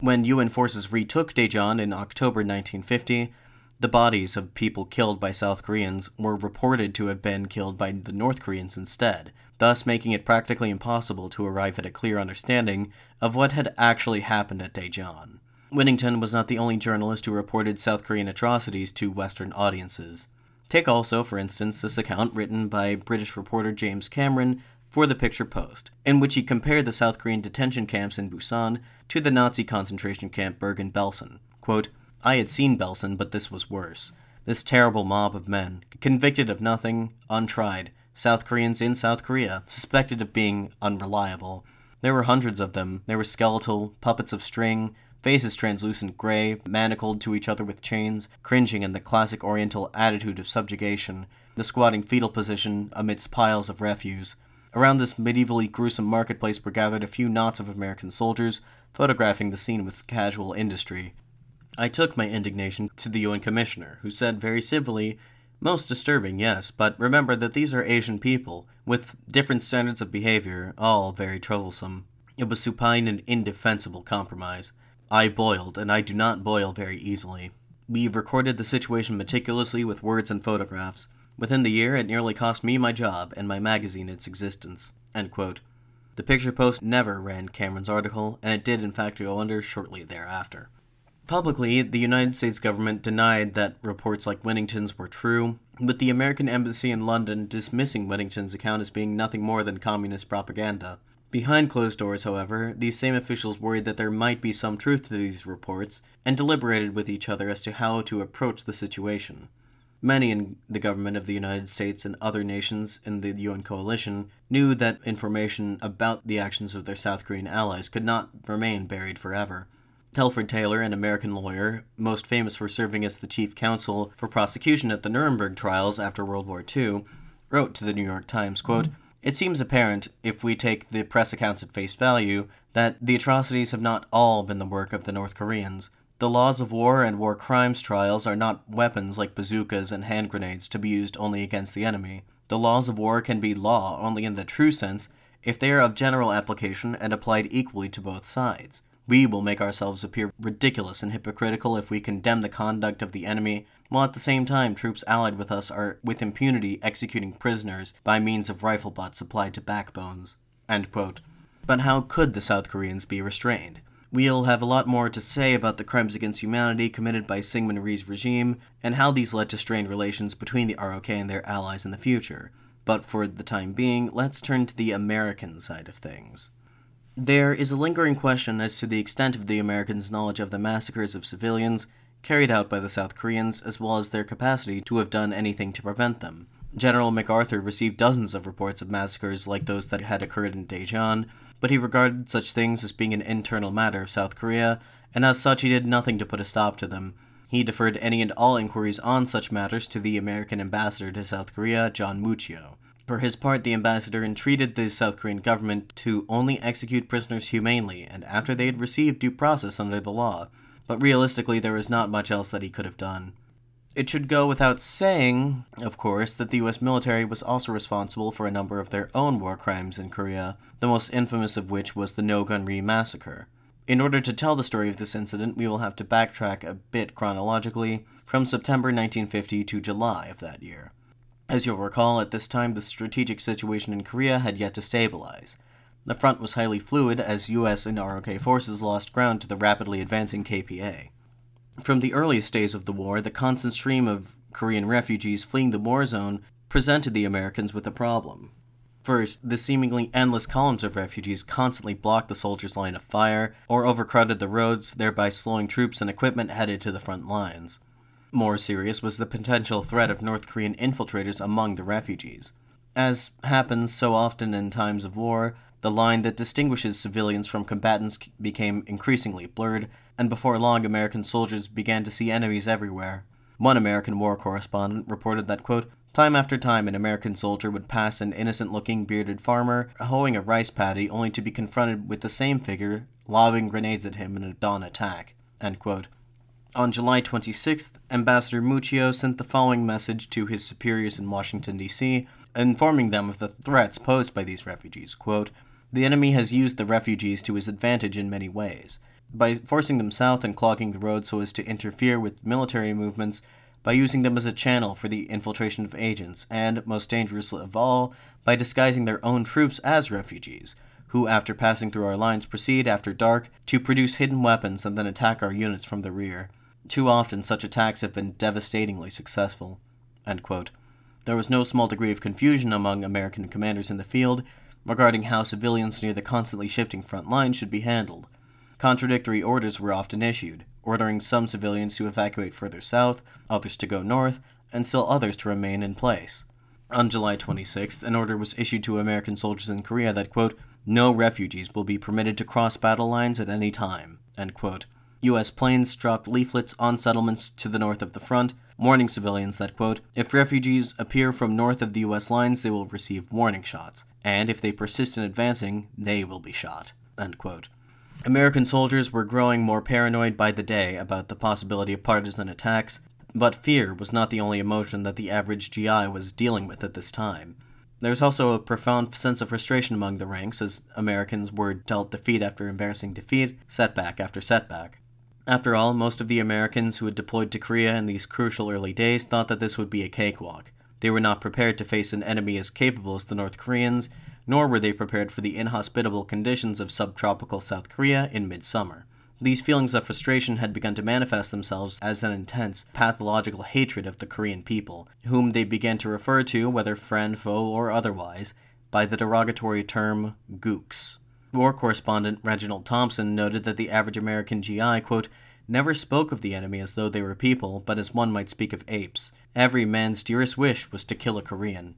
When UN forces retook Daejeon in October 1950, the bodies of people killed by South Koreans were reported to have been killed by the North Koreans instead, thus making it practically impossible to arrive at a clear understanding of what had actually happened at Daejeon. Winnington was not the only journalist who reported South Korean atrocities to Western audiences. Take also, for instance, this account written by British reporter James Cameron for the Picture Post, in which he compared the South Korean detention camps in Busan to the Nazi concentration camp Bergen Belsen. Quote, I had seen Belsen, but this was worse. This terrible mob of men, convicted of nothing, untried, South Koreans in South Korea, suspected of being unreliable. There were hundreds of them. They were skeletal, puppets of string, faces translucent gray, manacled to each other with chains, cringing in the classic Oriental attitude of subjugation, the squatting fetal position amidst piles of refuse. Around this medievally gruesome marketplace were gathered a few knots of American soldiers, photographing the scene with casual industry. I took my indignation to the UN Commissioner, who said very civilly, Most disturbing, yes, but remember that these are Asian people, with different standards of behavior, all very troublesome. It was supine and indefensible compromise. I boiled, and I do not boil very easily. We've recorded the situation meticulously with words and photographs. Within the year, it nearly cost me my job and my magazine its existence. The Picture Post never ran Cameron's article, and it did in fact go under shortly thereafter. Publicly, the United States government denied that reports like Winnington's were true, with the American Embassy in London dismissing Winnington's account as being nothing more than communist propaganda. Behind closed doors, however, these same officials worried that there might be some truth to these reports and deliberated with each other as to how to approach the situation. Many in the government of the United States and other nations in the UN coalition knew that information about the actions of their South Korean allies could not remain buried forever. Telford Taylor, an American lawyer, most famous for serving as the chief counsel for prosecution at the Nuremberg trials after World War II, wrote to the New York Times, quote, it seems apparent, if we take the press accounts at face value, that the atrocities have not all been the work of the North Koreans. The laws of war and war crimes trials are not weapons like bazookas and hand grenades to be used only against the enemy. The laws of war can be law only in the true sense if they are of general application and applied equally to both sides. We will make ourselves appear ridiculous and hypocritical if we condemn the conduct of the enemy while at the same time troops allied with us are with impunity executing prisoners by means of rifle butts supplied to backbones. But how could the South Koreans be restrained? We'll have a lot more to say about the crimes against humanity committed by Syngman Rhee's regime and how these led to strained relations between the ROK and their allies in the future. But for the time being, let's turn to the American side of things. There is a lingering question as to the extent of the Americans' knowledge of the massacres of civilians carried out by the South Koreans, as well as their capacity to have done anything to prevent them. General MacArthur received dozens of reports of massacres like those that had occurred in Daejeon, but he regarded such things as being an internal matter of South Korea, and as such he did nothing to put a stop to them. He deferred any and all inquiries on such matters to the American ambassador to South Korea, John Muccio. For his part, the ambassador entreated the South Korean government to only execute prisoners humanely and after they had received due process under the law but realistically, there was not much else that he could have done. It should go without saying, of course, that the US military was also responsible for a number of their own war crimes in Korea, the most infamous of which was the Nogunri massacre. In order to tell the story of this incident, we will have to backtrack a bit chronologically from September 1950 to July of that year. As you'll recall, at this time the strategic situation in Korea had yet to stabilize. The front was highly fluid as US and ROK forces lost ground to the rapidly advancing KPA. From the earliest days of the war, the constant stream of Korean refugees fleeing the war zone presented the Americans with a problem. First, the seemingly endless columns of refugees constantly blocked the soldiers' line of fire or overcrowded the roads, thereby slowing troops and equipment headed to the front lines. More serious was the potential threat of North Korean infiltrators among the refugees. As happens so often in times of war, the line that distinguishes civilians from combatants became increasingly blurred, and before long American soldiers began to see enemies everywhere. One American war correspondent reported that, quote, Time after time, an American soldier would pass an innocent looking bearded farmer hoeing a rice paddy only to be confronted with the same figure lobbing grenades at him in a dawn attack. On July 26th, Ambassador Muccio sent the following message to his superiors in Washington, D.C., informing them of the threats posed by these refugees. Quote, the enemy has used the refugees to his advantage in many ways. By forcing them south and clogging the road so as to interfere with military movements, by using them as a channel for the infiltration of agents, and, most dangerous of all, by disguising their own troops as refugees, who, after passing through our lines, proceed, after dark, to produce hidden weapons and then attack our units from the rear. Too often, such attacks have been devastatingly successful. There was no small degree of confusion among American commanders in the field regarding how civilians near the constantly shifting front line should be handled. Contradictory orders were often issued, ordering some civilians to evacuate further south, others to go north, and still others to remain in place. On July 26th, an order was issued to American soldiers in Korea that, quote, no refugees will be permitted to cross battle lines at any time, U.S. planes dropped leaflets on settlements to the north of the front, warning civilians that, quote, if refugees appear from north of the U.S. lines, they will receive warning shots, and if they persist in advancing, they will be shot. American soldiers were growing more paranoid by the day about the possibility of partisan attacks, but fear was not the only emotion that the average GI was dealing with at this time. There was also a profound sense of frustration among the ranks as Americans were dealt defeat after embarrassing defeat, setback after setback. After all, most of the Americans who had deployed to Korea in these crucial early days thought that this would be a cakewalk. They were not prepared to face an enemy as capable as the North Koreans, nor were they prepared for the inhospitable conditions of subtropical South Korea in midsummer. These feelings of frustration had begun to manifest themselves as an intense, pathological hatred of the Korean people, whom they began to refer to, whether friend, foe, or otherwise, by the derogatory term gooks. War correspondent Reginald Thompson noted that the average American GI, quote, never spoke of the enemy as though they were people, but as one might speak of apes. Every man's dearest wish was to kill a Korean.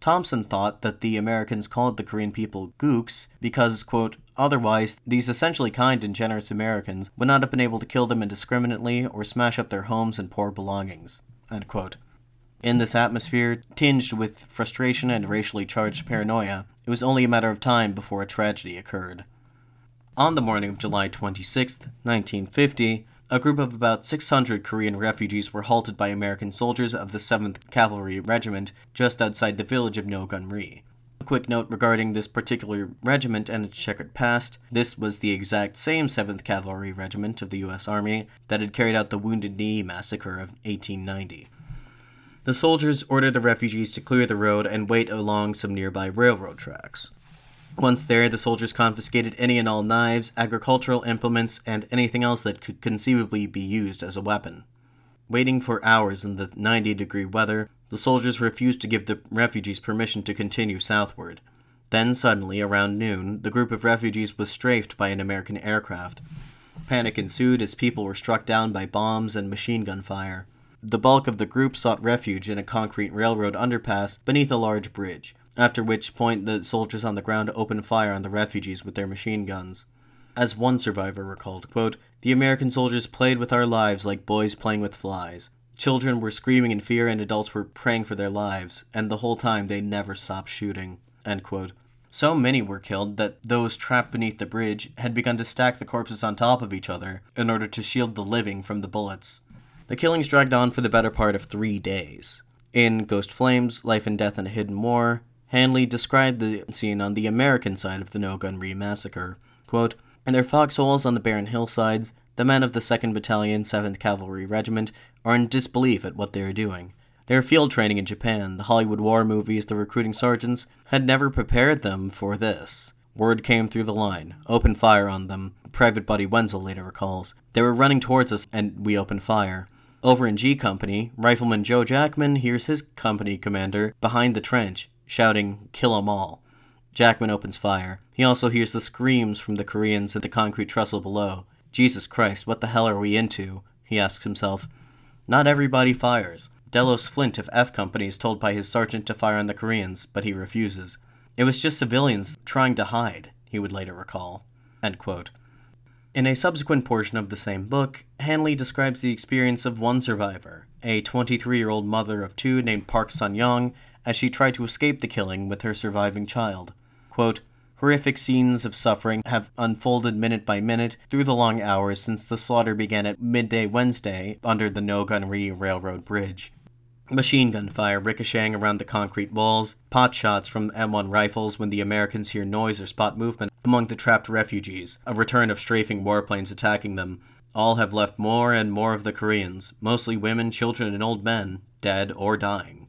Thompson thought that the Americans called the Korean people gooks because, quote, otherwise, these essentially kind and generous Americans would not have been able to kill them indiscriminately or smash up their homes and poor belongings. In this atmosphere, tinged with frustration and racially charged paranoia, it was only a matter of time before a tragedy occurred. On the morning of July 26, 1950, a group of about 600 Korean refugees were halted by American soldiers of the 7th Cavalry Regiment just outside the village of Nogunri. A quick note regarding this particular regiment and its checkered past this was the exact same 7th Cavalry Regiment of the U.S. Army that had carried out the Wounded Knee massacre of 1890. The soldiers ordered the refugees to clear the road and wait along some nearby railroad tracks. Once there, the soldiers confiscated any and all knives, agricultural implements, and anything else that could conceivably be used as a weapon. Waiting for hours in the 90 degree weather, the soldiers refused to give the refugees permission to continue southward. Then, suddenly, around noon, the group of refugees was strafed by an American aircraft. Panic ensued as people were struck down by bombs and machine gun fire. The bulk of the group sought refuge in a concrete railroad underpass beneath a large bridge after which point the soldiers on the ground opened fire on the refugees with their machine guns. As one survivor recalled, quote, The American soldiers played with our lives like boys playing with flies. Children were screaming in fear and adults were praying for their lives, and the whole time they never stopped shooting. So many were killed that those trapped beneath the bridge had begun to stack the corpses on top of each other in order to shield the living from the bullets. The killings dragged on for the better part of three days. In Ghost Flames, Life and Death and a Hidden War, Hanley described the scene on the American side of the No Gun Ri massacre. Quote, In their foxholes on the barren hillsides, the men of the 2nd Battalion, 7th Cavalry Regiment are in disbelief at what they are doing. Their field training in Japan, the Hollywood war movies, the recruiting sergeants, had never prepared them for this. Word came through the line. Open fire on them, Private Buddy Wenzel later recalls. They were running towards us, and we opened fire. Over in G Company, Rifleman Joe Jackman hears his company commander behind the trench, shouting, Kill 'em all. Jackman opens fire. He also hears the screams from the Koreans at the concrete trestle below. Jesus Christ, what the hell are we into? He asks himself. Not everybody fires. Delos Flint of F Company is told by his sergeant to fire on the Koreans, but he refuses. It was just civilians trying to hide, he would later recall. In a subsequent portion of the same book, Hanley describes the experience of one survivor, a 23 year old mother of two named Park Sun Young, as she tried to escape the killing with her surviving child. Quote, Horrific scenes of suffering have unfolded minute by minute through the long hours since the slaughter began at midday Wednesday under the No Gun Ri Railroad Bridge. Machine gun fire ricocheting around the concrete walls, pot shots from M1 rifles when the Americans hear noise or spot movement among the trapped refugees, a return of strafing warplanes attacking them. All have left more and more of the Koreans, mostly women, children, and old men, dead or dying.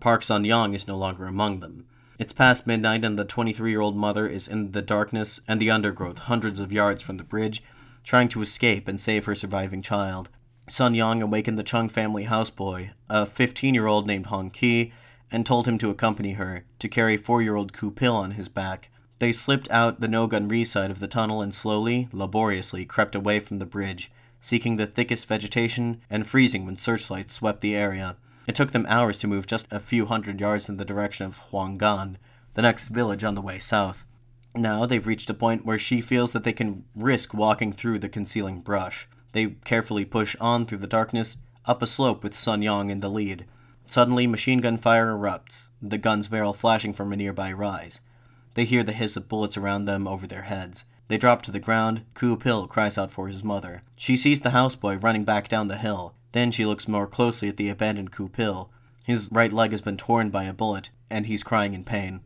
Park Sun Young is no longer among them. It's past midnight, and the 23 year old mother is in the darkness and the undergrowth hundreds of yards from the bridge, trying to escape and save her surviving child. Sun Yang awakened the Chung family houseboy, a 15 year old named Hong Ki, and told him to accompany her, to carry 4 year old Ku Pil on his back. They slipped out the No Gun Ri side of the tunnel and slowly, laboriously, crept away from the bridge, seeking the thickest vegetation and freezing when searchlights swept the area. It took them hours to move just a few hundred yards in the direction of Hwanggan, the next village on the way south. Now they've reached a point where she feels that they can risk walking through the concealing brush. They carefully push on through the darkness, up a slope with Sun Yang in the lead. Suddenly, machine gun fire erupts, the gun's barrel flashing from a nearby rise. They hear the hiss of bullets around them over their heads. They drop to the ground. Ku Pil cries out for his mother. She sees the houseboy running back down the hill. Then she looks more closely at the abandoned Ku Pil. His right leg has been torn by a bullet, and he's crying in pain.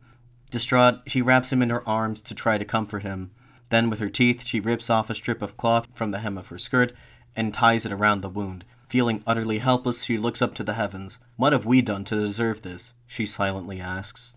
Distraught, she wraps him in her arms to try to comfort him. Then, with her teeth, she rips off a strip of cloth from the hem of her skirt and ties it around the wound. Feeling utterly helpless, she looks up to the heavens. What have we done to deserve this? she silently asks.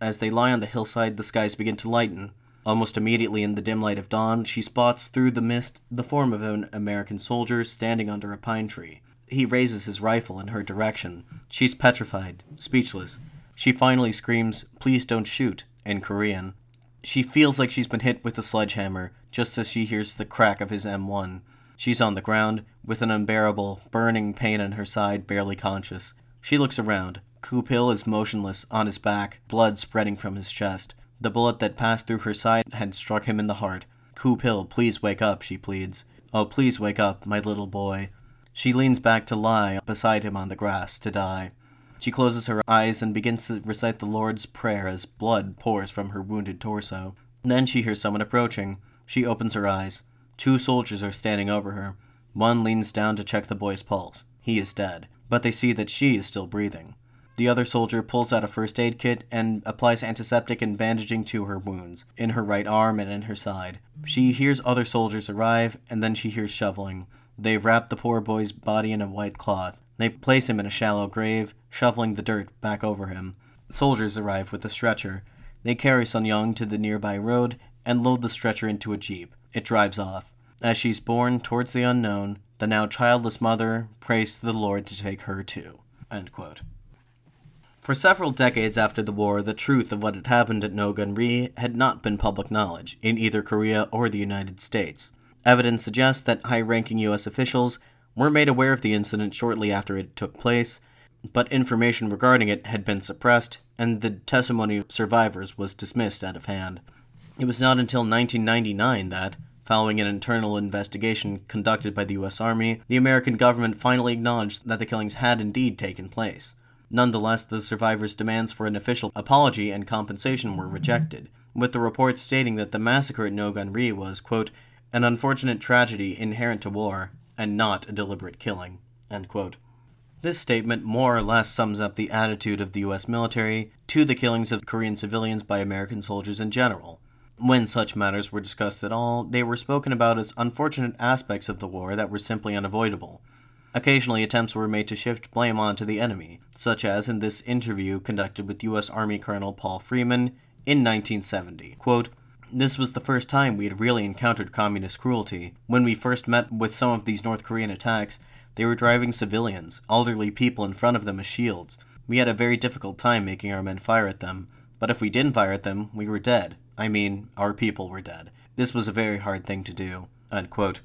As they lie on the hillside, the skies begin to lighten. Almost immediately in the dim light of dawn, she spots through the mist the form of an American soldier standing under a pine tree. He raises his rifle in her direction. She's petrified, speechless. She finally screams, Please don't shoot, in Korean. She feels like she's been hit with a sledgehammer just as she hears the crack of his M1. She's on the ground, with an unbearable, burning pain in her side, barely conscious. She looks around. Pil is motionless, on his back, blood spreading from his chest. The bullet that passed through her side had struck him in the heart. Ku Pil, please wake up, she pleads. Oh, please wake up, my little boy. She leans back to lie beside him on the grass, to die. She closes her eyes and begins to recite the Lord's Prayer as blood pours from her wounded torso. Then she hears someone approaching. She opens her eyes. Two soldiers are standing over her. One leans down to check the boy's pulse. He is dead, but they see that she is still breathing. The other soldier pulls out a first aid kit and applies antiseptic and bandaging to her wounds, in her right arm and in her side. She hears other soldiers arrive, and then she hears shoveling. They wrap the poor boy's body in a white cloth. They place him in a shallow grave, shoveling the dirt back over him. Soldiers arrive with a stretcher. They carry Sun Young to the nearby road and load the stretcher into a jeep. It drives off. As she's borne towards the unknown, the now childless mother prays to the Lord to take her too. For several decades after the war, the truth of what had happened at No Gun Ri had not been public knowledge in either Korea or the United States. Evidence suggests that high ranking U.S. officials were made aware of the incident shortly after it took place, but information regarding it had been suppressed, and the testimony of survivors was dismissed out of hand. It was not until 1999 that, following an internal investigation conducted by the U.S. Army, the American government finally acknowledged that the killings had indeed taken place. Nonetheless, the survivors' demands for an official apology and compensation were rejected, with the reports stating that the massacre at No Gun Ri was, quote, an unfortunate tragedy inherent to war, and not a deliberate killing. This statement more or less sums up the attitude of the US military to the killings of Korean civilians by American soldiers in general. When such matters were discussed at all, they were spoken about as unfortunate aspects of the war that were simply unavoidable. Occasionally, attempts were made to shift blame onto the enemy, such as in this interview conducted with U.S. Army Colonel Paul Freeman in 1970. Quote, this was the first time we had really encountered communist cruelty. When we first met with some of these North Korean attacks, they were driving civilians, elderly people in front of them as shields. We had a very difficult time making our men fire at them, but if we didn't fire at them, we were dead. I mean, our people were dead. This was a very hard thing to do. Unquote.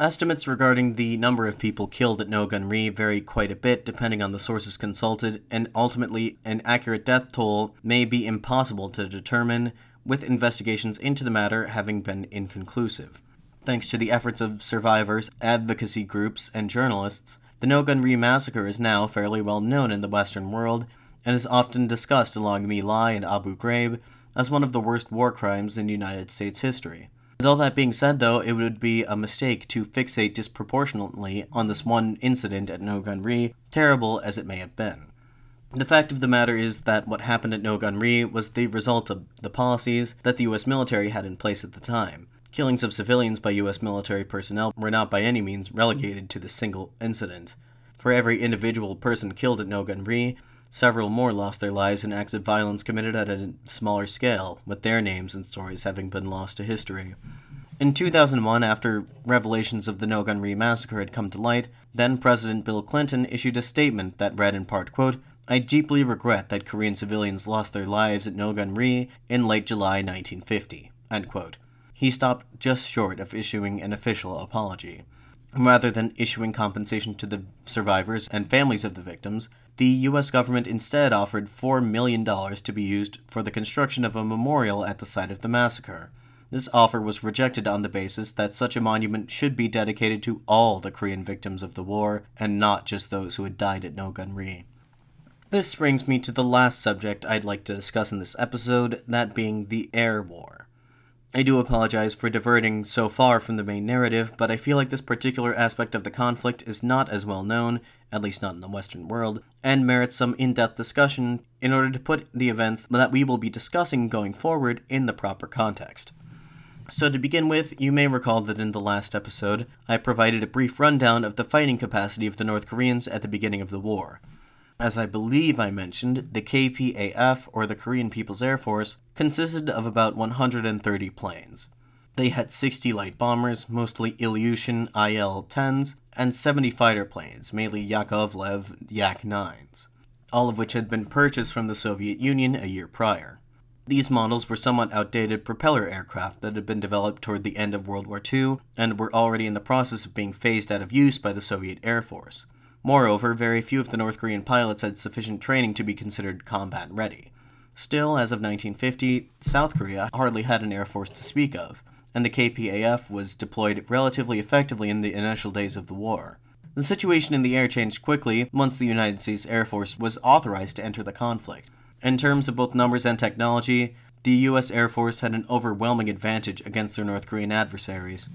Estimates regarding the number of people killed at No Gun Ri vary quite a bit depending on the sources consulted, and ultimately, an accurate death toll may be impossible to determine, with investigations into the matter having been inconclusive. Thanks to the efforts of survivors, advocacy groups, and journalists, the No Gun Ri massacre is now fairly well known in the Western world and is often discussed along My Lai and Abu Ghraib as one of the worst war crimes in United States history. With all that being said, though, it would be a mistake to fixate disproportionately on this one incident at No Gun Ri, terrible as it may have been. The fact of the matter is that what happened at No Gun Ri was the result of the policies that the US military had in place at the time. Killings of civilians by US military personnel were not by any means relegated to this single incident. For every individual person killed at Nogan Ri, Several more lost their lives in acts of violence committed at a smaller scale, with their names and stories having been lost to history. In 2001, after revelations of the No Gun Ri massacre had come to light, then President Bill Clinton issued a statement that read in part, quote, I deeply regret that Korean civilians lost their lives at No Gun Ri in late July 1950. He stopped just short of issuing an official apology. Rather than issuing compensation to the survivors and families of the victims, the U.S. government instead offered $4 million to be used for the construction of a memorial at the site of the massacre. This offer was rejected on the basis that such a monument should be dedicated to all the Korean victims of the war and not just those who had died at Nogunri. This brings me to the last subject I'd like to discuss in this episode, that being the air war. I do apologize for diverting so far from the main narrative, but I feel like this particular aspect of the conflict is not as well known, at least not in the Western world, and merits some in depth discussion in order to put the events that we will be discussing going forward in the proper context. So, to begin with, you may recall that in the last episode, I provided a brief rundown of the fighting capacity of the North Koreans at the beginning of the war. As I believe I mentioned, the KPAF, or the Korean People's Air Force, consisted of about 130 planes. They had 60 light bombers, mostly Ilyushin IL 10s, and 70 fighter planes, mainly Yakovlev Yak 9s, all of which had been purchased from the Soviet Union a year prior. These models were somewhat outdated propeller aircraft that had been developed toward the end of World War II and were already in the process of being phased out of use by the Soviet Air Force. Moreover, very few of the North Korean pilots had sufficient training to be considered combat ready. Still, as of 1950, South Korea hardly had an air force to speak of, and the KPAF was deployed relatively effectively in the initial days of the war. The situation in the air changed quickly once the United States Air Force was authorized to enter the conflict. In terms of both numbers and technology, the U.S. Air Force had an overwhelming advantage against their North Korean adversaries.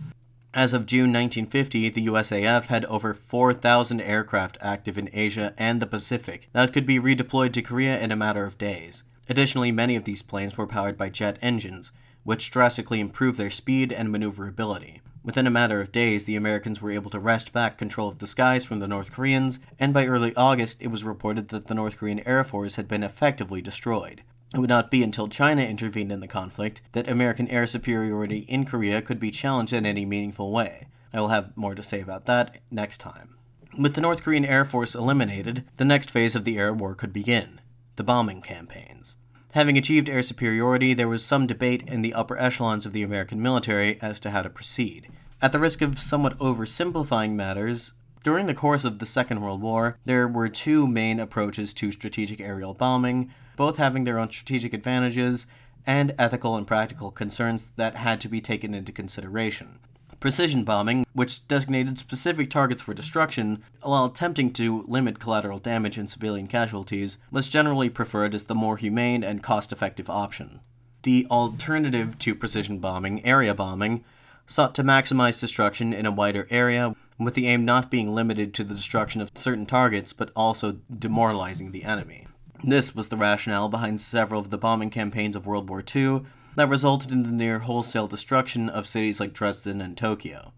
As of June 1950, the USAF had over 4,000 aircraft active in Asia and the Pacific that could be redeployed to Korea in a matter of days. Additionally, many of these planes were powered by jet engines, which drastically improved their speed and maneuverability. Within a matter of days, the Americans were able to wrest back control of the skies from the North Koreans, and by early August, it was reported that the North Korean Air Force had been effectively destroyed. It would not be until China intervened in the conflict that American air superiority in Korea could be challenged in any meaningful way. I will have more to say about that next time. With the North Korean Air Force eliminated, the next phase of the air war could begin the bombing campaigns. Having achieved air superiority, there was some debate in the upper echelons of the American military as to how to proceed. At the risk of somewhat oversimplifying matters, during the course of the Second World War, there were two main approaches to strategic aerial bombing both having their own strategic advantages and ethical and practical concerns that had to be taken into consideration. Precision bombing, which designated specific targets for destruction while attempting to limit collateral damage and civilian casualties, was generally preferred as the more humane and cost effective option. The alternative to precision bombing, area bombing, sought to maximize destruction in a wider area with the aim not being limited to the destruction of certain targets, but also demoralizing the enemy. This was the rationale behind several of the bombing campaigns of World War II that resulted in the near wholesale destruction of cities like Dresden and Tokyo.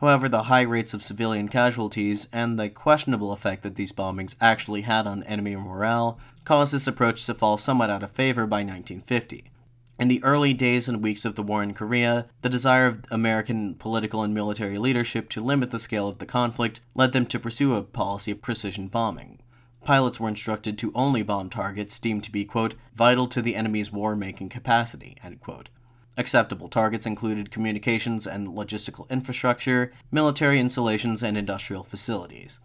However, the high rates of civilian casualties and the questionable effect that these bombings actually had on enemy morale caused this approach to fall somewhat out of favor by 1950. In the early days and weeks of the war in Korea, the desire of American political and military leadership to limit the scale of the conflict led them to pursue a policy of precision bombing. Pilots were instructed to only bomb targets deemed to be, quote, vital to the enemy's war making capacity, end quote. Acceptable targets included communications and logistical infrastructure, military installations, and industrial facilities.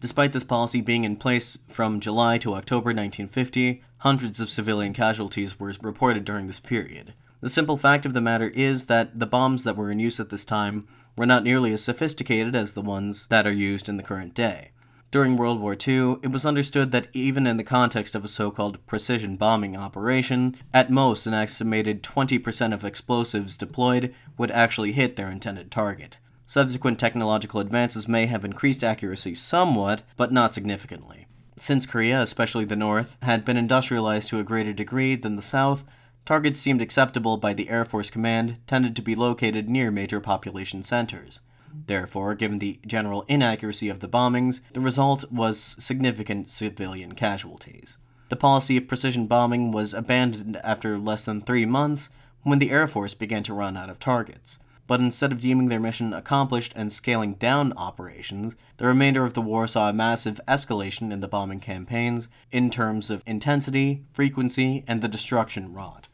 Despite this policy being in place from July to October 1950, hundreds of civilian casualties were reported during this period. The simple fact of the matter is that the bombs that were in use at this time were not nearly as sophisticated as the ones that are used in the current day. During World War II, it was understood that even in the context of a so called precision bombing operation, at most an estimated 20% of explosives deployed would actually hit their intended target. Subsequent technological advances may have increased accuracy somewhat, but not significantly. Since Korea, especially the North, had been industrialized to a greater degree than the South, targets seemed acceptable by the Air Force Command tended to be located near major population centers. Therefore, given the general inaccuracy of the bombings, the result was significant civilian casualties. The policy of precision bombing was abandoned after less than three months when the Air Force began to run out of targets. But instead of deeming their mission accomplished and scaling down operations, the remainder of the war saw a massive escalation in the bombing campaigns in terms of intensity, frequency, and the destruction wrought.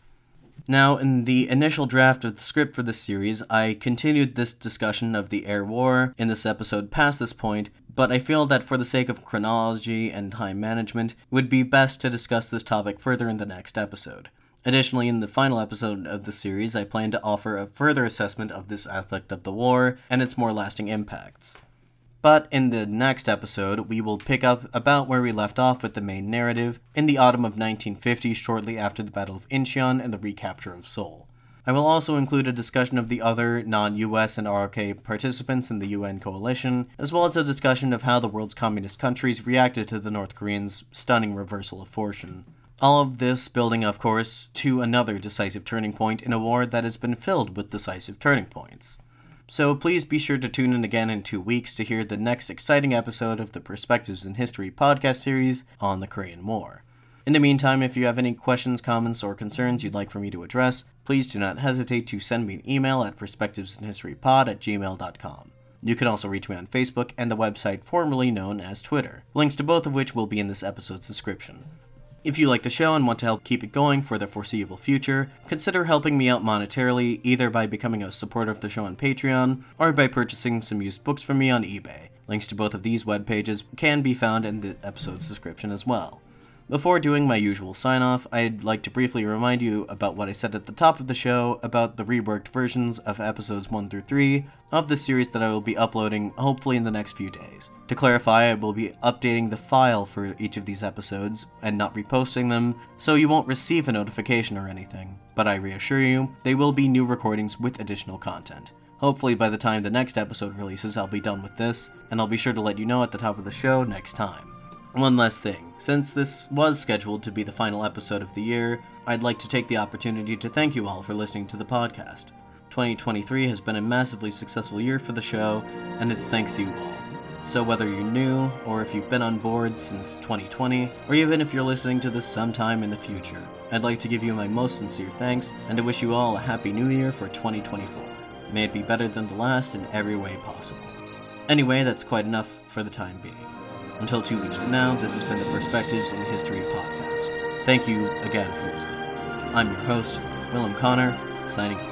Now, in the initial draft of the script for this series, I continued this discussion of the air war in this episode past this point, but I feel that for the sake of chronology and time management, it would be best to discuss this topic further in the next episode. Additionally, in the final episode of the series, I plan to offer a further assessment of this aspect of the war and its more lasting impacts. But in the next episode, we will pick up about where we left off with the main narrative in the autumn of 1950, shortly after the Battle of Incheon and the recapture of Seoul. I will also include a discussion of the other non US and ROK participants in the UN coalition, as well as a discussion of how the world's communist countries reacted to the North Koreans' stunning reversal of fortune. All of this building, of course, to another decisive turning point in a war that has been filled with decisive turning points. So please be sure to tune in again in two weeks to hear the next exciting episode of the Perspectives in History podcast series on the Korean War. In the meantime, if you have any questions, comments, or concerns you'd like for me to address, please do not hesitate to send me an email at perspectivesinhistorypod at gmail.com. You can also reach me on Facebook and the website formerly known as Twitter, links to both of which will be in this episode's description. If you like the show and want to help keep it going for the foreseeable future, consider helping me out monetarily either by becoming a supporter of the show on Patreon or by purchasing some used books from me on eBay. Links to both of these web pages can be found in the episode's description as well. Before doing my usual sign off, I'd like to briefly remind you about what I said at the top of the show about the reworked versions of episodes 1 through 3 of the series that I will be uploading hopefully in the next few days. To clarify, I will be updating the file for each of these episodes and not reposting them, so you won't receive a notification or anything. But I reassure you, they will be new recordings with additional content. Hopefully, by the time the next episode releases, I'll be done with this, and I'll be sure to let you know at the top of the show next time. One last thing. Since this was scheduled to be the final episode of the year, I'd like to take the opportunity to thank you all for listening to the podcast. 2023 has been a massively successful year for the show, and it's thanks to you all. So, whether you're new, or if you've been on board since 2020, or even if you're listening to this sometime in the future, I'd like to give you my most sincere thanks and to wish you all a happy new year for 2024. May it be better than the last in every way possible. Anyway, that's quite enough for the time being. Until two weeks from now, this has been the Perspectives in History podcast. Thank you again for listening. I'm your host, Willem Connor, signing off.